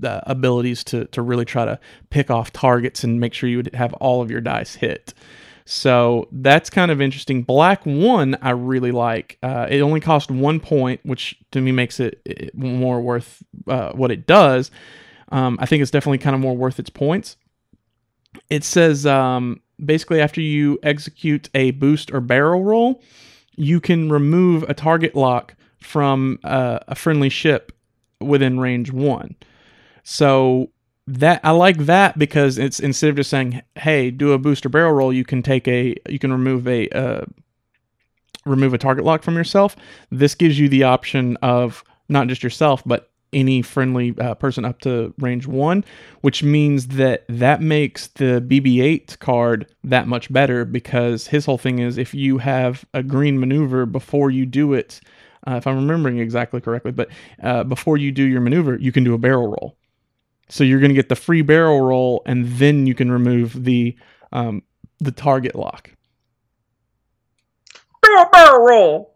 uh, abilities to to really try to pick off targets and make sure you would have all of your dice hit. So that's kind of interesting. Black One, I really like. Uh, it only cost one point, which to me makes it, it more worth uh, what it does. Um, I think it's definitely kind of more worth its points. It says um, basically after you execute a boost or barrel roll, you can remove a target lock from uh, a friendly ship within range one. So that I like that because it's instead of just saying, "Hey, do a booster barrel roll," you can take a you can remove a uh, remove a target lock from yourself. This gives you the option of not just yourself, but any friendly uh, person up to range one, which means that that makes the BB-8 card that much better because his whole thing is if you have a green maneuver before you do it, uh, if I'm remembering exactly correctly, but uh, before you do your maneuver, you can do a barrel roll. So you're going to get the free barrel roll, and then you can remove the um, the target lock. Barrel roll.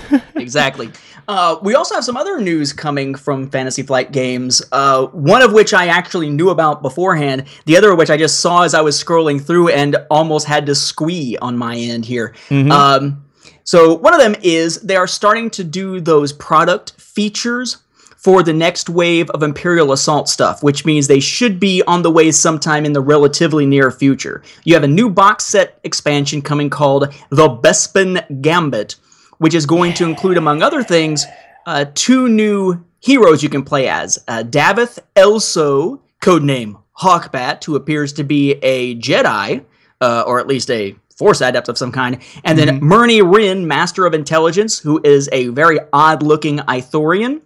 <laughs> Exactly. Uh, we also have some other news coming from Fantasy Flight Games. Uh, one of which I actually knew about beforehand. The other of which I just saw as I was scrolling through and almost had to squee on my end here. Um, so one of them is they are starting to do those product features for the next wave of Imperial Assault stuff, which means they should be on the way sometime in the relatively near future. You have a new box set expansion coming called The Bespin Gambit, which is going to include, among other things, uh, two new heroes you can play as uh, Davith Elso, codename Hawkbat, who appears to be a Jedi, uh, or at least a Force adept of some kind, and then Murne Rin, Master of Intelligence, who is a very odd looking Ithorian.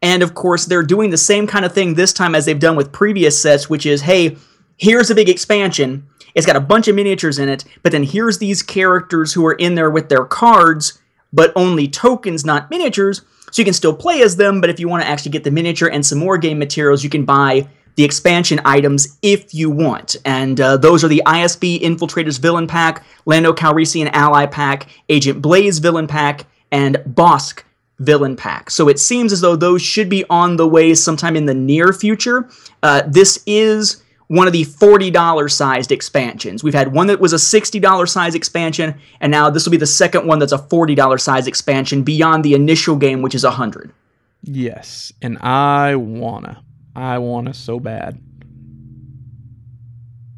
And of course, they're doing the same kind of thing this time as they've done with previous sets, which is hey, here's a big expansion. It's got a bunch of miniatures in it, but then here's these characters who are in there with their cards, but only tokens, not miniatures. So you can still play as them, but if you want to actually get the miniature and some more game materials, you can buy the expansion items if you want. And uh, those are the ISB Infiltrators Villain Pack, Lando Calrissian Ally Pack, Agent Blaise Villain Pack, and Bossk Villain Pack. So it seems as though those should be on the way sometime in the near future. Uh, this is one of the $40 sized expansions. We've had one that was a $60 size expansion, and now this will be the second one that's a $40 size expansion beyond the initial game, which is 100 Yes, and I wanna, I wanna so bad.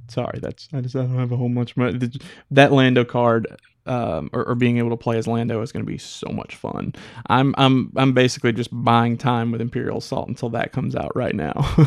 Sorry, that's I just I don't have a whole much money. That Lando card, um, or, or being able to play as Lando is going to be so much fun. I'm I'm I'm basically just buying time with Imperial Assault until that comes out right now. <laughs>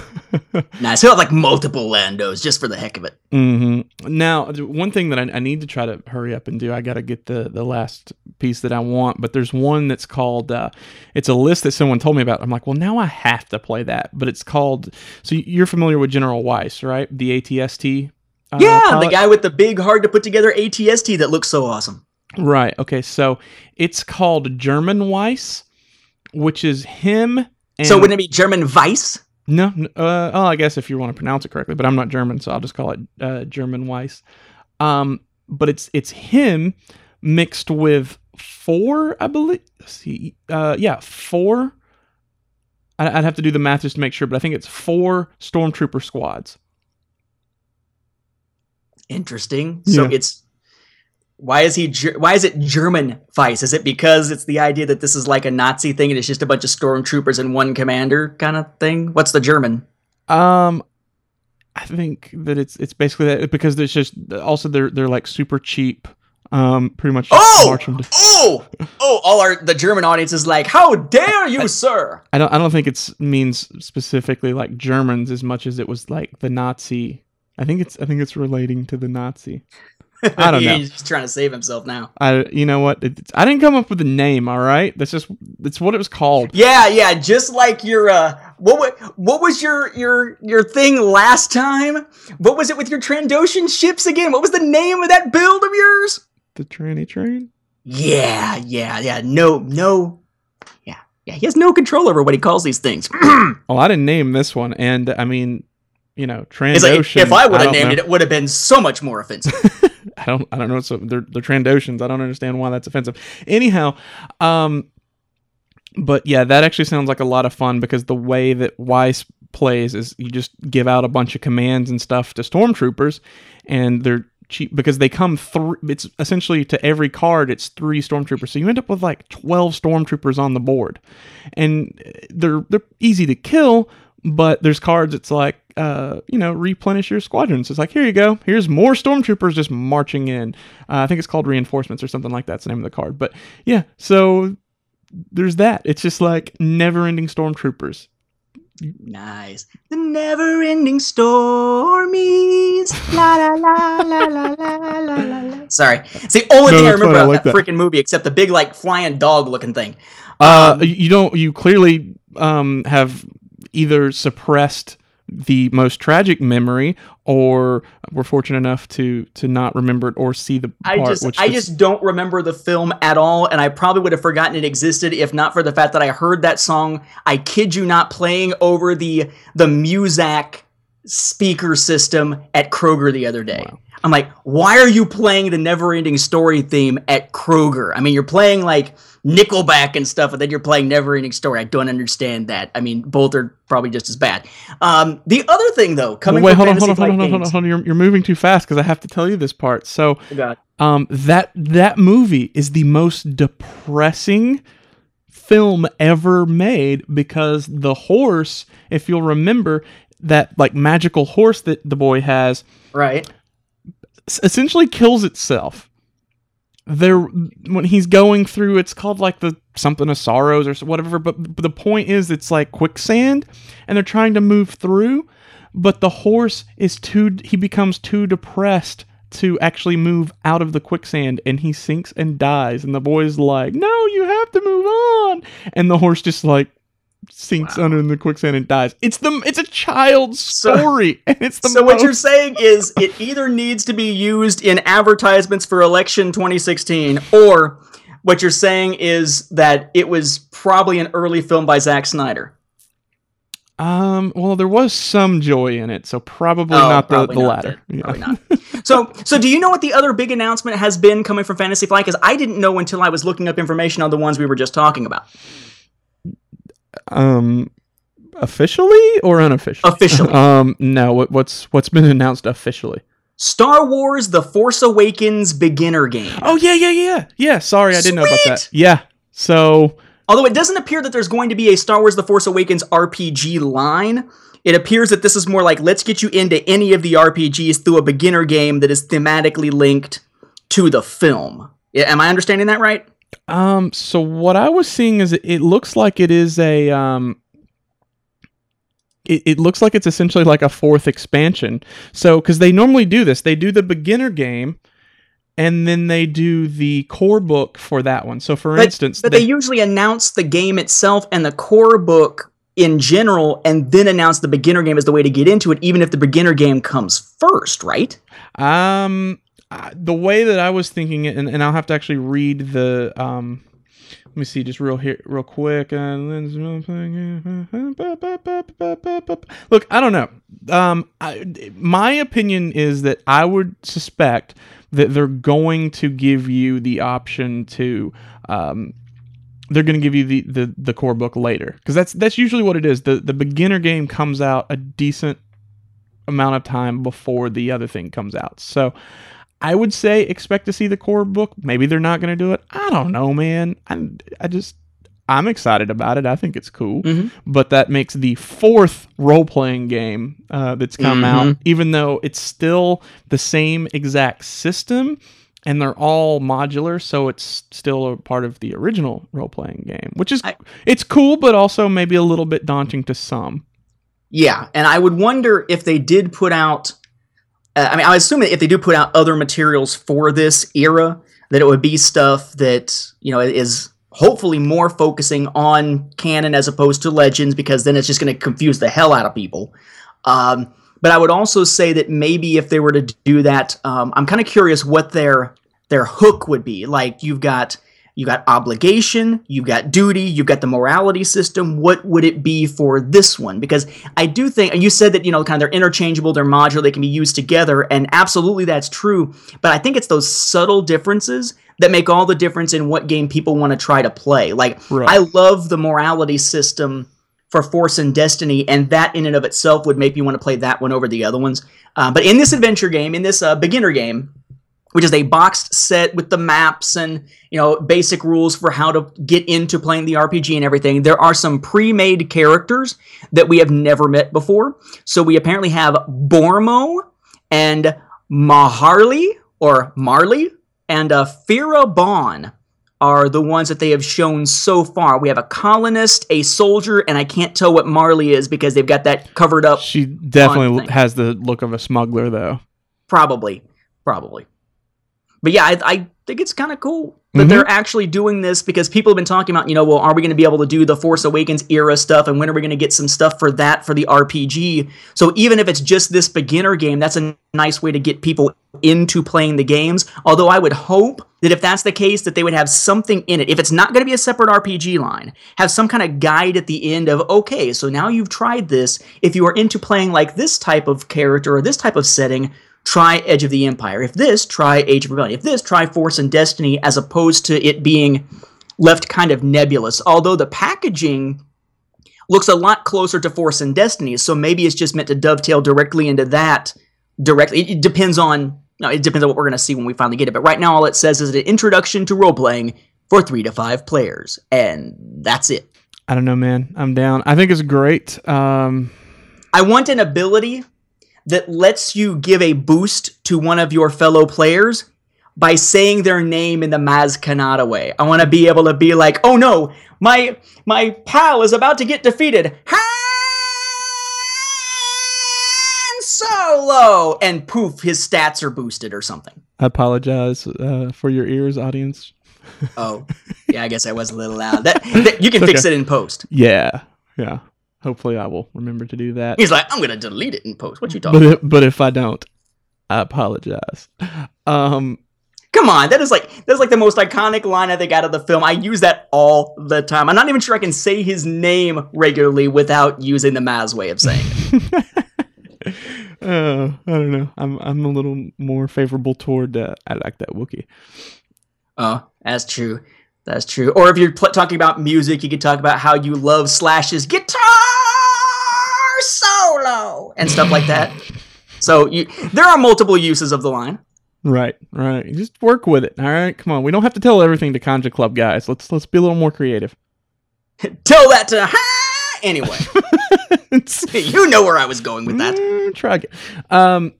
Nice. He'll have like multiple Landos just for the heck of it. hmm Now, one thing that I, I need to try to hurry up and do, I got to get the the last piece that I want. But there's one that's called. Uh, it's a list that someone told me about. I'm like, well, now I have to play that. But it's called. So you're familiar with General Weiss, right? The ATST. Uh, Yeah, the guy with the big, hard to put together ATST that looks so awesome. Right. Okay. So it's called German Weiss, which is him. And so wouldn't it be German Vice? No, uh, oh, I guess if you want to pronounce it correctly, but I'm not German, so I'll just call it uh, German Weiss. Um, but it's it's him mixed with four, I believe. see, uh, yeah, four. I'd have to do the math just to make sure, but I think it's four stormtrooper squads. Interesting. So Yeah. it's why is he? Why is it German Vice? Is it because it's the idea that this is like a Nazi thing and it's just a bunch of stormtroopers and one commander kind of thing? What's the German? Um, I think that it's it's basically that because there's just also they're they're like super cheap. Um, pretty much. Oh! march 'em to- Oh, oh! All our the German audience is like, "How dare you, sir!" I don't I don't think it's means specifically like Germans as much as it was like the Nazi. I think it's I think it's relating to the Nazi. <laughs> I don't know. He's just trying to save himself now. I you know what? I didn't come up with a name. All right, that's just that's what it was called. Yeah, yeah, just like your uh what what was your your your thing last time? What was it with your Trandoshan ships again? What was the name of that build of yours? The tranny train. Yeah, yeah, yeah. No, no. Yeah. Yeah, he has no control over what he calls these things. Well, <clears throat> I didn't name this one, and I mean, you know, Trandoshan. like if I would have named know. it, it would have been so much more offensive. <laughs> I don't I don't know. So they're they're Trandoshans. I don't understand why that's offensive. Anyhow, um, but yeah, that actually sounds like a lot of fun because the way that Weiss plays is you just give out a bunch of commands and stuff to stormtroopers, and they're cheap because they come through. It's essentially to every card, it's three stormtroopers. So you end up with like twelve stormtroopers on the board, and they're they're easy to kill. But there's cards. It's like uh, you know, replenish your squadrons. It's like here you go. Here's more stormtroopers just marching in. Uh, I think it's called reinforcements or something like that's the name of the card. But yeah, so there's that. It's just like never-ending stormtroopers. Nice. The never ending stormies. La la la la la la la la. Sorry. It's the only No, thing I remember about like that, that. freaking movie, except the big, like, flying dog looking thing. Uh, you don't. You clearly um, have either suppressed the most tragic memory, or were fortunate enough to to not remember it or see the I just I just don't remember the film at all, and I probably would have forgotten it existed if not for the fact that I heard that song. I kid you not, playing over the the Muzak speaker system at Kroger the other day. I'm like, why are you playing the Never Ending Story theme at Kroger? I mean, you're playing like Nickelback and stuff, and then you're playing Never Ending Story. I don't understand that. I mean, both are probably just as bad. Um, the other thing, though, coming Wait, from hold on, Fantasy hold on, hold on, hold on, hold on. You're, you're moving too fast because I have to tell you this part. So, um, that that movie is the most depressing film ever made because the horse, if you'll remember, that like magical horse that the boy has, right? Essentially kills itself. There, when he's going through, it's called like the something of sorrows or whatever. But, but the point is, it's like quicksand, and they're trying to move through, but the horse is too. He becomes too depressed to actually move out of the quicksand, and he sinks and dies. And the boy's like, "No, you have to move on," and the horse just like sinks under in the quicksand and dies. It's the it's a child's So- story, <laughs> and it's the so what you're saying is it either needs to be used in advertisements for election 2016 or what you're saying is that it was probably an early film by Zack Snyder. Um. Well, there was some joy in it, so probably Oh, not the, probably the not latter. Yeah. Probably not. <laughs> So, so do you know what the other big announcement has been coming from Fantasy Flight? Because I didn't know until I was looking up information on the ones we were just talking about. Um, officially or unofficially? Officially. <laughs> um. No. What, what's what's been announced officially? Star Wars: The Force Awakens beginner game. Oh yeah, yeah, yeah, yeah. Sorry, I didn't know about that. Yeah. So Although it doesn't appear that there's going to be a Star Wars The Force Awakens RPG line, it appears that this is more like let's get you into any of the RPGs through a beginner game that is thematically linked to the film. Yeah, Am I understanding that right? Um, so what I was seeing is it, looks like it is a um it, it looks like it's essentially like a fourth expansion. So because they normally do this, they do the beginner game and then they do the core book for that one. So for But- instance, But they- they usually announce the game itself and the core book in general and then announce the beginner game as the way to get into it, even if the beginner game comes first, right? Um, The way that I was thinking it, and, and I'll have to actually read the um. Let me see, just real here, real quick. Look, I don't know. Um, I, my opinion is that I would suspect that they're going to give you the option to um, they're going to give you the, the, the core book later because that's that's usually what it is. the The beginner game comes out a decent amount of time before the other thing comes out. So I would say expect to see the core book. Maybe they're not going to do it. I don't know, man. I I just I'm excited about it. I think it's cool. Mhm. But that makes the fourth role playing game uh, that's come out, Mhm. even though it's still the same exact system and they're all modular, so it's still a part of the original role playing game, which is I- it's cool, but also maybe a little bit daunting to some. Yeah, and I would wonder if they did put out. Uh, I mean, I assume that if they do put out other materials for this era, that it would be stuff that you know is hopefully more focusing on canon as opposed to legends, because then it's just going to confuse the hell out of people. Um, but I would also say that maybe if they were to do that, um, I'm kind of curious what their their hook would be. Like you've got you got obligation, you've got duty, you've got the morality system. What would it be for this one? Because I do think, and you said that, you know, kind of they're interchangeable, they're modular, they can be used together, and absolutely that's true. But I think it's those subtle differences that make all the difference in what game people want to try to play. Like, Right. I love the morality system for Force and Destiny, and that in and of itself would make me want to play that one over the other ones. Uh, but in this adventure game, in this uh, beginner game, which is a boxed set with the maps and you know basic rules for how to get into playing the RPG and everything. There are some pre-made characters that we have never met before. So we apparently have Bormo and Maharley or Marley and uh, Fira Bon are the ones that they have shown so far. We have a colonist, a soldier, and I can't tell what Marley is because they've got that covered up. She definitely has the look of a smuggler, though. Probably, probably. But yeah, I, I think it's kind of cool that mm-hmm. they're actually doing this because people have been talking about, you know, well, are we going to be able to do the Force Awakens era stuff, and when are we going to get some stuff for that for the RPG? So even if it's just this beginner game, that's a nice way to get people into playing the games. Although I would hope that if that's the case, that they would have something in it. If it's not going to be a separate RPG line, have some kind of guide at the end of, okay, so now you've tried this. If you are into playing like this type of character or this type of setting, try Edge of the Empire. If this, try Age of Rebellion. If this, try Force and Destiny, as opposed to it being left kind of nebulous. Although the packaging looks a lot closer to Force and Destiny, so maybe it's just meant to dovetail directly into that directly. It, it depends on no, it depends on what we're gonna see when we finally get it. But right now, all it says is an introduction to role playing for three to five players, and that's it. I don't know, man. I'm down. I think it's great. Um, I want an ability that lets you give a boost to one of your fellow players by saying their name in the Maz Kanata way. I want to be able to be like, "Oh no, my my pal is about to get defeated." Han Solo, and poof, his stats are boosted or something. I apologize uh, for your ears, audience. Oh, <laughs> yeah, I guess I was a little loud. That, that- you can fix okay. it in post. Yeah, yeah. Hopefully, I will remember to do that. He's like, "I'm gonna delete it in post." What you talking? But if, but if I don't, I apologize. Um, Come on, that is like that's like the most iconic line I think out of the film. I use that all the time. I'm not even sure I can say his name regularly without using the Maz way of saying it. <laughs> uh, I don't know. I'm I'm a little more favorable toward. Uh, I like that Wookiee. Oh, that's true. That's true. Or if you're pl- talking about music, you could talk about how you love Slash's guitar solo and stuff like that. So you, there are multiple uses of the line. Right, right. Just work with it. All right, come on. We don't have to tell everything to Kanjiklub guys. Let's let's be a little more creative. <laughs> Tell that to ha! Anyway, <laughs> <laughs> you know where I was going with that. Mm, try again. Um,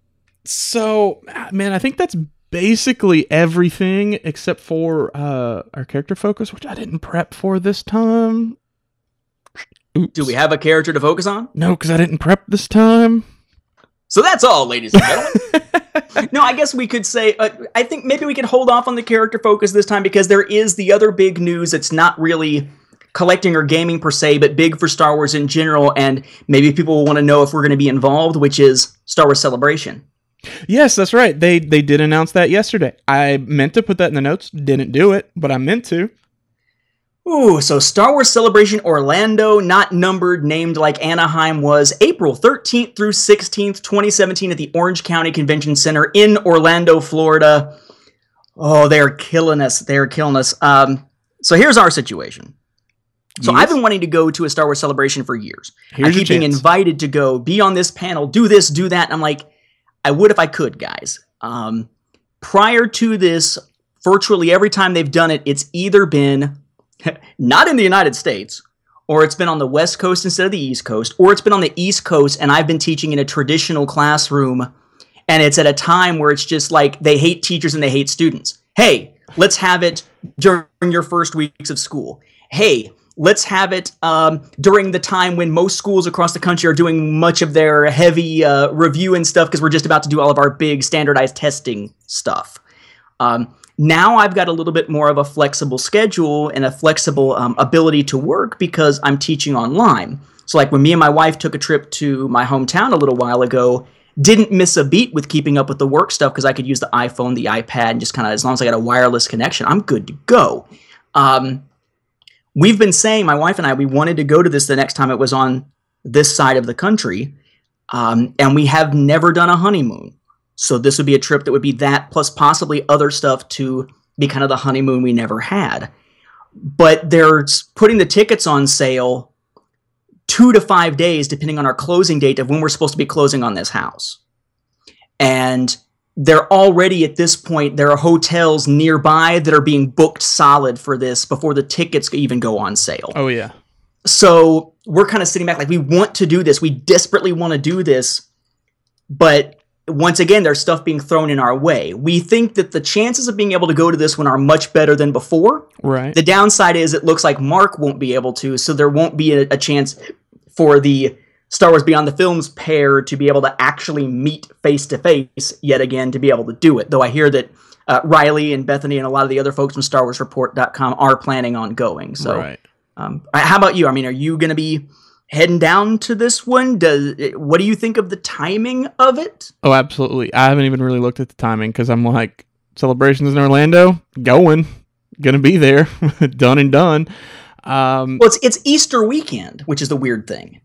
so man, I think that's basically everything except for uh our character focus, which I didn't prep for this time. Oops. Do we have a character to focus on? No, because I didn't prep this time. So that's all, ladies and gentlemen. <laughs> no, I guess we could say, uh, I think maybe we could hold off on the character focus this time because there is the other big news that's not really collecting or gaming per se, but big for Star Wars in general. And maybe people will want to know if we're going to be involved, which is Star Wars Celebration. Yes, that's right. They they did announce that yesterday. I meant to put that in the notes, didn't do it, but I meant to. Ooh, so Star Wars Celebration Orlando, not numbered, named like Anaheim was April 13th through 16th, 2017 at the Orange County Convention Center in Orlando, Florida. Oh, they're killing us. They're killing us. Um, so here's our situation. So Yes. I've been wanting to go to a Star Wars celebration for years. Here's I keep being invited to go, be on this panel, do this, do that. And I'm like, I would if I could, guys. Um, prior to this, virtually every time they've done it, it's either been <laughs> not in the United States, or it's been on the West Coast instead of the East Coast, or it's been on the East Coast, and I've been teaching in a traditional classroom, and it's at a time where it's just like they hate teachers and they hate students. Hey, let's have it during your first weeks of school. Hey, let's have it um, during the time when most schools across the country are doing much of their heavy uh, review and stuff because we're just about to do all of our big standardized testing stuff. Um, now I've got a little bit more of a flexible schedule and a flexible um, ability to work because I'm teaching online. So, like when me and my wife took a trip to my hometown a little while ago, didn't miss a beat with keeping up with the work stuff because I could use the iPhone, the iPad, and just kind of as long as I got a wireless connection, I'm good to go. Um, we've been saying, my wife and I, we wanted to go to this the next time it was on this side of the country, um, and we have never done a honeymoon. So this would be a trip that would be that plus possibly other stuff to be kind of the honeymoon we never had. But they're putting the tickets on sale two to five days, depending on our closing date of when we're supposed to be closing on this house. And they're already at this point, there are hotels nearby that are being booked solid for this before the tickets even go on sale. Oh yeah. So we're kind of sitting back like, we want to do this. We desperately want to do this. But once again, there's stuff being thrown in our way. We think that the chances of being able to go to this one are much better than before. Right. The downside is it looks like Mark won't be able to, so there won't be a, a chance for the Star Wars Beyond the Films pair to be able to actually meet face to face yet again to be able to do it. Though I hear that uh, Riley and Bethany and a lot of the other folks from StarWarsReport.com are planning on going. So, right. um, how about you? I mean, are you going to be heading down to this one? Does what do you think of the timing of it? Oh, absolutely. I haven't even really looked at the timing because I'm like, celebrations in Orlando, going, gonna be there, <laughs> done and done. Um, Well, it's it's Easter weekend, which is the weird thing.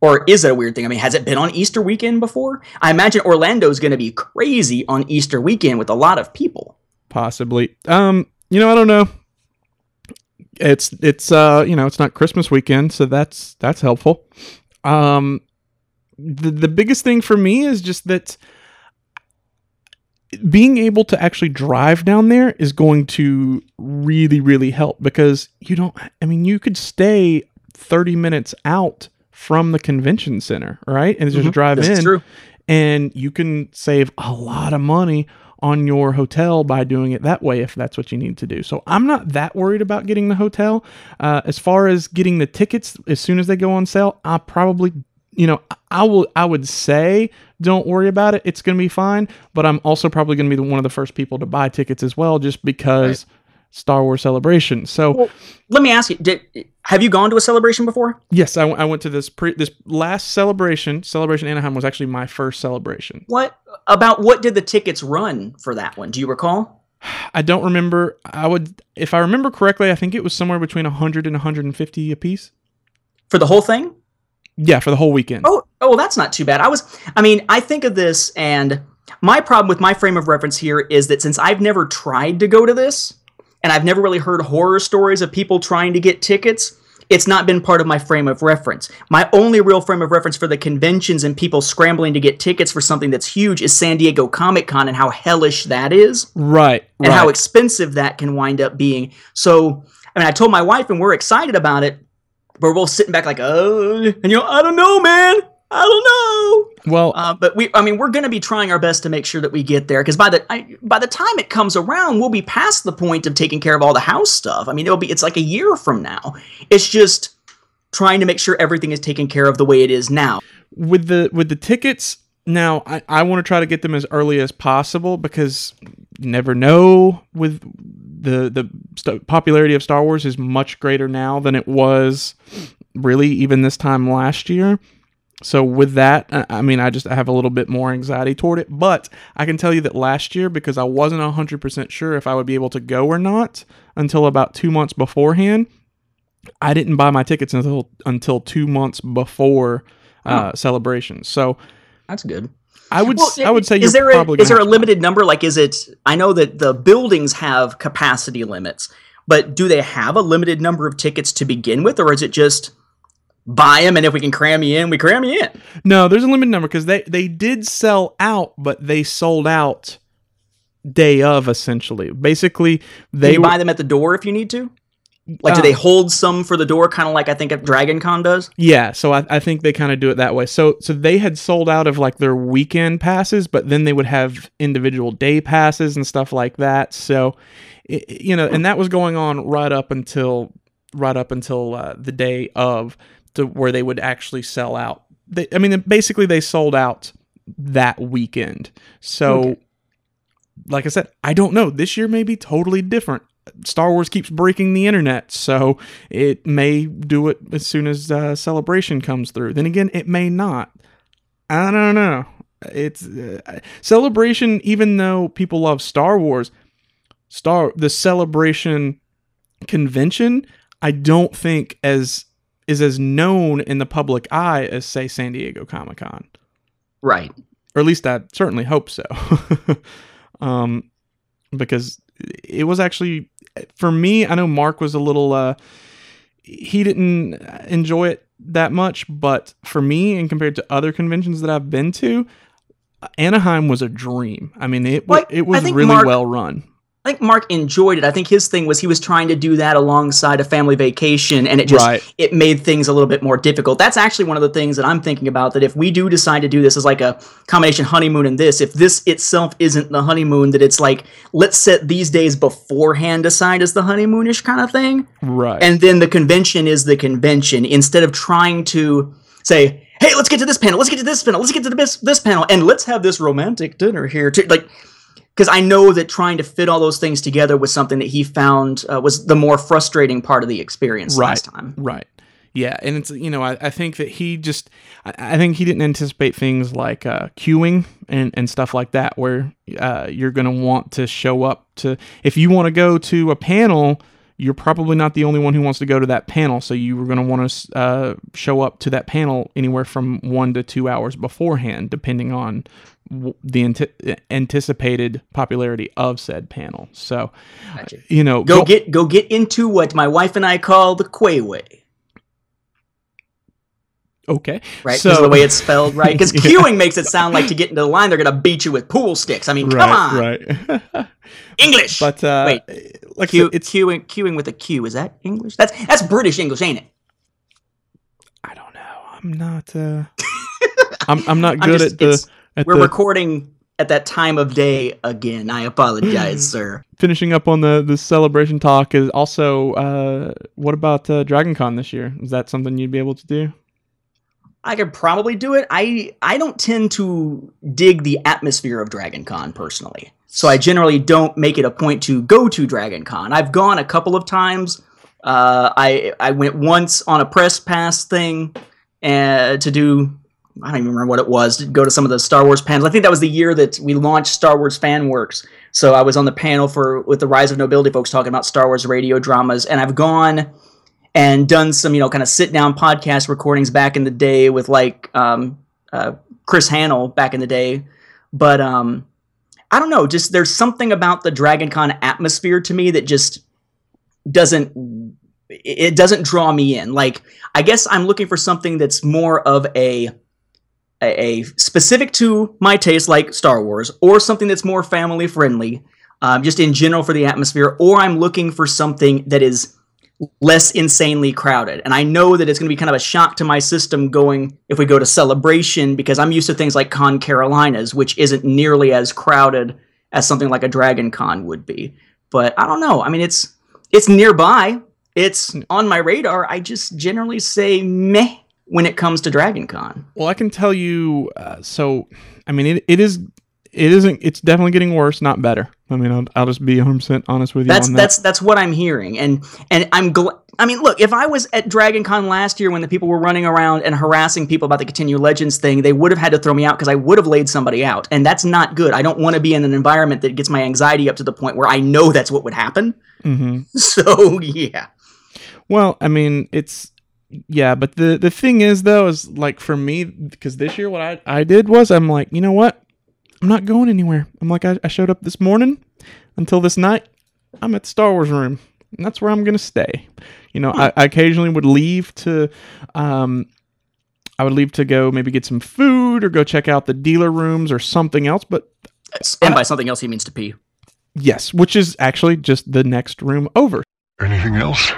Or is it a weird thing? I mean, has it been on Easter weekend before? I imagine Orlando's going to be crazy on Easter weekend with a lot of people. possibly. Um, you know, I don't know. It's it's uh, you know, it's not Christmas weekend, so that's that's helpful. Um, the the biggest thing for me is just that being able to actually drive down there is going to really really help because you don't I mean you could stay 30 minutes out from the convention center, right? And just drive This in true. and you can save a lot of money on your hotel by doing it that way if that's what you need to do. So I'm not that worried about getting the hotel. Uh, as far as getting the tickets as soon as they go on sale, I probably, you know, I will. I would say don't worry about it. It's going to be fine. But I'm also probably going to be the, one of the first people to buy tickets as well, just because Star Wars Celebration. So Well, let me ask you: did, Have you gone to a celebration before? yes, I, w- I went to this pre this last celebration. Celebration Anaheim was actually my first celebration. What about what did the tickets run for that one? Do you recall? I don't remember. I would, if I remember correctly, I think it was somewhere between 100 and 150 a piece. For the whole thing? Yeah, for the whole weekend. Oh, oh, well, that's not too bad. I was, I mean, I think of this, and my problem with my frame of reference here is that since I've never tried to go to this, and I've never really heard horror stories of people trying to get tickets, it's not been part of my frame of reference. My only real frame of reference for the conventions and people scrambling to get tickets for something that's huge is San Diego Comic Con and how hellish that is Right. and right. how expensive that can wind up being. So, I mean, I told my wife, and we're excited about it, but we're both sitting back like, oh, and you know, I don't know, man, I don't know. well, Uh, but we, I mean, we're going to be trying our best to make sure that we get there because by the I, by the time it comes around, we'll be past the point of taking care of all the house stuff. I mean, it'll be it's like a year from now. It's just trying to make sure everything is taken care of the way it is now. with the with the tickets now i, I want to try to get them as early as possible because you never know with the the st- popularity of star wars is much greater now than it was really even this time last year so with that I- i mean i just I have a little bit more anxiety toward it but i can tell you that last year because i wasn't 100% sure if i would be able to go or not until about two months beforehand i didn't buy my tickets until until two months before uh, celebrations so That's good. I would Well, s- I would say is you're there probably a, is there a have to- limited number? Like, is it? I know that the buildings have capacity limits, but do they have a limited number of tickets to begin with, or is it just buy them and if we can cram you in, we cram you in? No, there's a limited number because they they did sell out, but they sold out day of essentially. Basically, they buy them at the door if you need to? Like, do Uh, they hold some for the door, kind of like I think Dragon Con does? yeah. So I, I think they kind of do it that way. So so they had sold out of like their weekend passes, but then they would have individual day passes and stuff like that. So i you know, and that was going on right up until right up until uh, the day of to where they would actually sell out. They, I mean, basically they sold out that weekend. So, Okay. like I said, I don't know. This year may be totally different. Star Wars keeps breaking the internet, so it may do it as soon as uh, Celebration comes through. Then again, it may not. I don't know. It's uh, Celebration, even though people love Star Wars, Star the Celebration convention, I don't think as is as known in the public eye as say San Diego Comic Con Right. or at least I certainly hope so. <laughs> um, because it was actually for me. I know Mark was a little. Uh, he didn't enjoy it that much, but for me, and compared to other conventions that I've been to, Anaheim was a dream. I mean, it wa- Well, I- it was really Mark- well run. I think Mark enjoyed it. I think his thing was he was trying to do that alongside a family vacation, and it just Right. it made things a little bit more difficult. That's actually one of the things that I'm thinking about. That if we do decide to do this as like a combination honeymoon and this, if this itself isn't the honeymoon, that it's like let's set these days beforehand aside as the honeymoonish kind of thing, Right. and then the convention is the convention instead of trying to say hey let's get to this panel let's get to this panel let's get to this this panel and let's have this romantic dinner here too like because i know that trying to fit all those things together was something that he found uh, was the more frustrating part of the experience right. last time Right. Yeah, and it's you know I, I think that he just I, I think he didn't anticipate things like uh, queuing and and stuff like that where uh, you're gonna want to show up to if you want to go to a panel you're probably not the only one who wants to go to that panel so you were going to want to uh, show up to that panel anywhere from one to two hours beforehand depending on the anticipated popularity of said panel so Gotcha. you know go get go get into what my wife and i call the quayway okay right so because the way it's spelled <laughs> right because Yeah. queuing makes it sound like to get into the line they're gonna beat you with pool sticks i mean come on right right <laughs> english But uh, Wait, like Q, it's queuing, queuing with a Q. Is that English? That's that's British English, ain't it? I don't know. I'm not. Uh, I'm I'm not <laughs> I'm good just- at the at We're the recording at that time of day again. I apologize, sir. finishing up on the the celebration talk. Is also uh, what about uh, Dragon Con this year? Is that something you'd be able to do? I could probably do it. I I don't tend to dig the atmosphere of Dragon Con personally. So I generally don't make it a point to go to Dragon Con. I've gone a couple of times. Uh, I I went once on a press pass thing uh, to do I don't even remember what it was to go to some of the Star Wars panels. I think that was the year that we launched Star Wars Fan Works. So I was on the panel for with the Rise of Nobility folks talking about Star Wars radio dramas, and I've gone and done some you know kind of sit down podcast recordings back in the day with like um, uh, Chris Hannell back in the day, but um, I don't know, just there's something about the Dragon Con atmosphere to me that just doesn't it doesn't draw me in. Like I guess I'm looking for something that's more of a a, specific to my taste, like Star Wars, or something that's more family friendly, um, just in general for the atmosphere. Or I'm looking for something that is less insanely crowded. And I know that it's going to be kind of a shock to my system going if we go to Celebration because I'm used to things like Con Carolinas, which isn't nearly as crowded as something like a Dragon Con would be. But I don't know. I mean, it's it's nearby. It's on my radar. I just generally say meh when it comes to Dragon Con. Well, I can tell you. Uh, so, I mean, it, it is. It isn't. It's definitely getting worse, not better. I mean, I'll, I'll just be 100 percent honest with you That's on that. that's that's what I'm hearing, and and I'm glad. I mean, look, if I was at Dragon Con last year when the people were running around and harassing people about the Continue Legends thing, they would have had to throw me out because I would have laid somebody out, and that's not good. I don't want to be in an environment that gets my anxiety up to the point where I know that's what would happen. hmm <laughs> So yeah, Well, I mean, it's yeah, but the the thing is though is like for me because this year what I I did was I'm like you know what I'm not going anywhere. I'm like I, I showed up this morning until this night. I'm at the Star Wars room. And that's where I'm gonna stay. You know, I, I occasionally would leave to, um, I would leave to go maybe get some food or go check out the dealer rooms or something else. But and by something else he means to pee. yes, which is actually just the next room over. Anything else?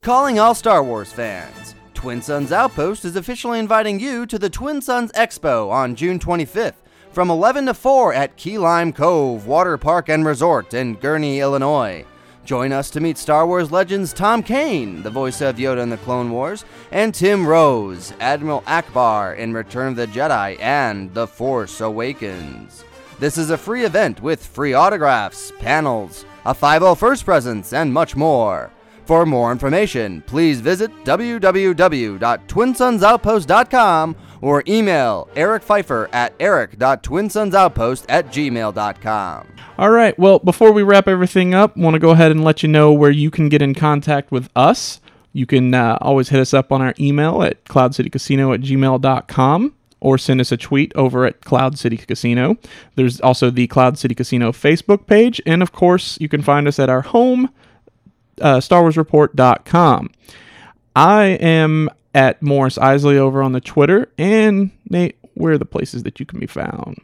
Calling all Star Wars fans. Twin Suns Outpost is officially inviting you to the Twin Suns Expo on June 25th from 11 to 4 at Key Lime Cove Water Park and Resort in Gurnee, Illinois. Join us to meet Star Wars legends Tom Kane, the voice of Yoda in the Clone Wars, and Tim Rose, Admiral Ackbar in Return of the Jedi and The Force Awakens. This is a free event with free autographs, panels, a 501st presence, and much more. For more information, please visit www.twinsunsoutpost.com or email Eric Pfeiffer at eric.twinsunsoutpost at gmail.com. All right. Well, before we wrap everything up, want to go ahead and let you know where you can get in contact with us. You can uh, always hit us up on our email at cloudcitycasino at gmail.com or send us a tweet over at Cloud City Casino. There's also the Cloud City Casino Facebook page. And of course, you can find us at our home, uh, StarWarsReport.com. I am at Morris Isley over on the Twitter. And Nate, where are the places that you can be found?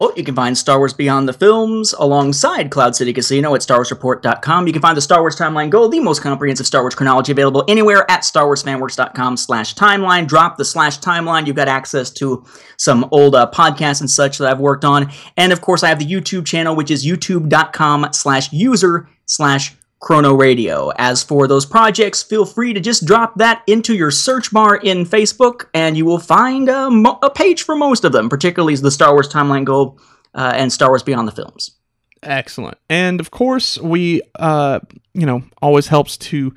Well, you can find Star Wars Beyond the Films alongside Cloud City Casino at StarWarsReport.com. You can find the Star Wars Timeline Gold, the most comprehensive Star Wars chronology available anywhere at StarWarsFanWorks.com slash timeline. Drop the slash timeline. You've got access to some old uh, podcasts and such that I've worked on. And of course, I have the YouTube channel, which is youtube.com slash user slash Chrono Radio. As for those projects, feel free to just drop that into your search bar in Facebook, and you will find a, mo- a page for most of them, particularly the Star Wars Timeline Gold uh, and Star Wars Beyond the Films. Excellent. And of course, we, uh, you know, always helps to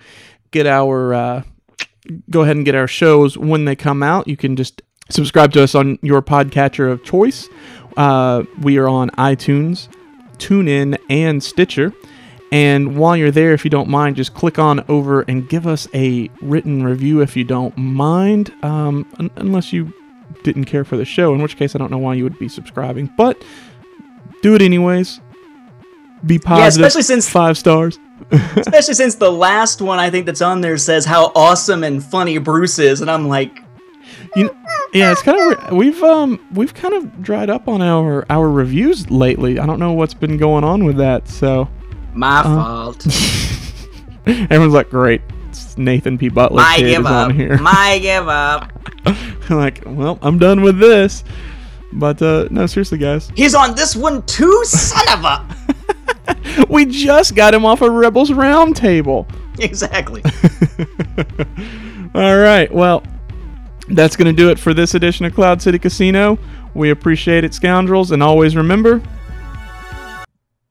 get our, uh, go ahead and get our shows when they come out. You can just subscribe to us on your podcatcher of choice. Uh, we are on iTunes, TuneIn, and Stitcher. And while you're there, if you don't mind, just click on over and give us a written review if you don't mind, um, un- unless you didn't care for the show, in which case I don't know why you would be subscribing. But do it anyways. Be positive. Yeah, especially since- five stars. <laughs> Especially since the last one I think that's on there says how awesome and funny Bruce is, and I'm like, You know, yeah, it's kind of we've um we've kind of dried up on our our reviews lately. I don't know what's been going on with that. So my Uh-huh. fault. <laughs> everyone's like, great, it's Nathan P. Butler I <laughs> give up. on here. I give up. like, well, I'm done with this. But uh, no, seriously, guys, He's on this one too, son of a. <laughs> we just got him off a Rebels Roundtable. Exactly. All right, well, that's gonna do it for this edition of Cloud City Casino. We appreciate it, scoundrels, and always remember.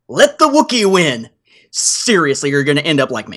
Let the Wookiee win. Seriously, you're gonna end up like me.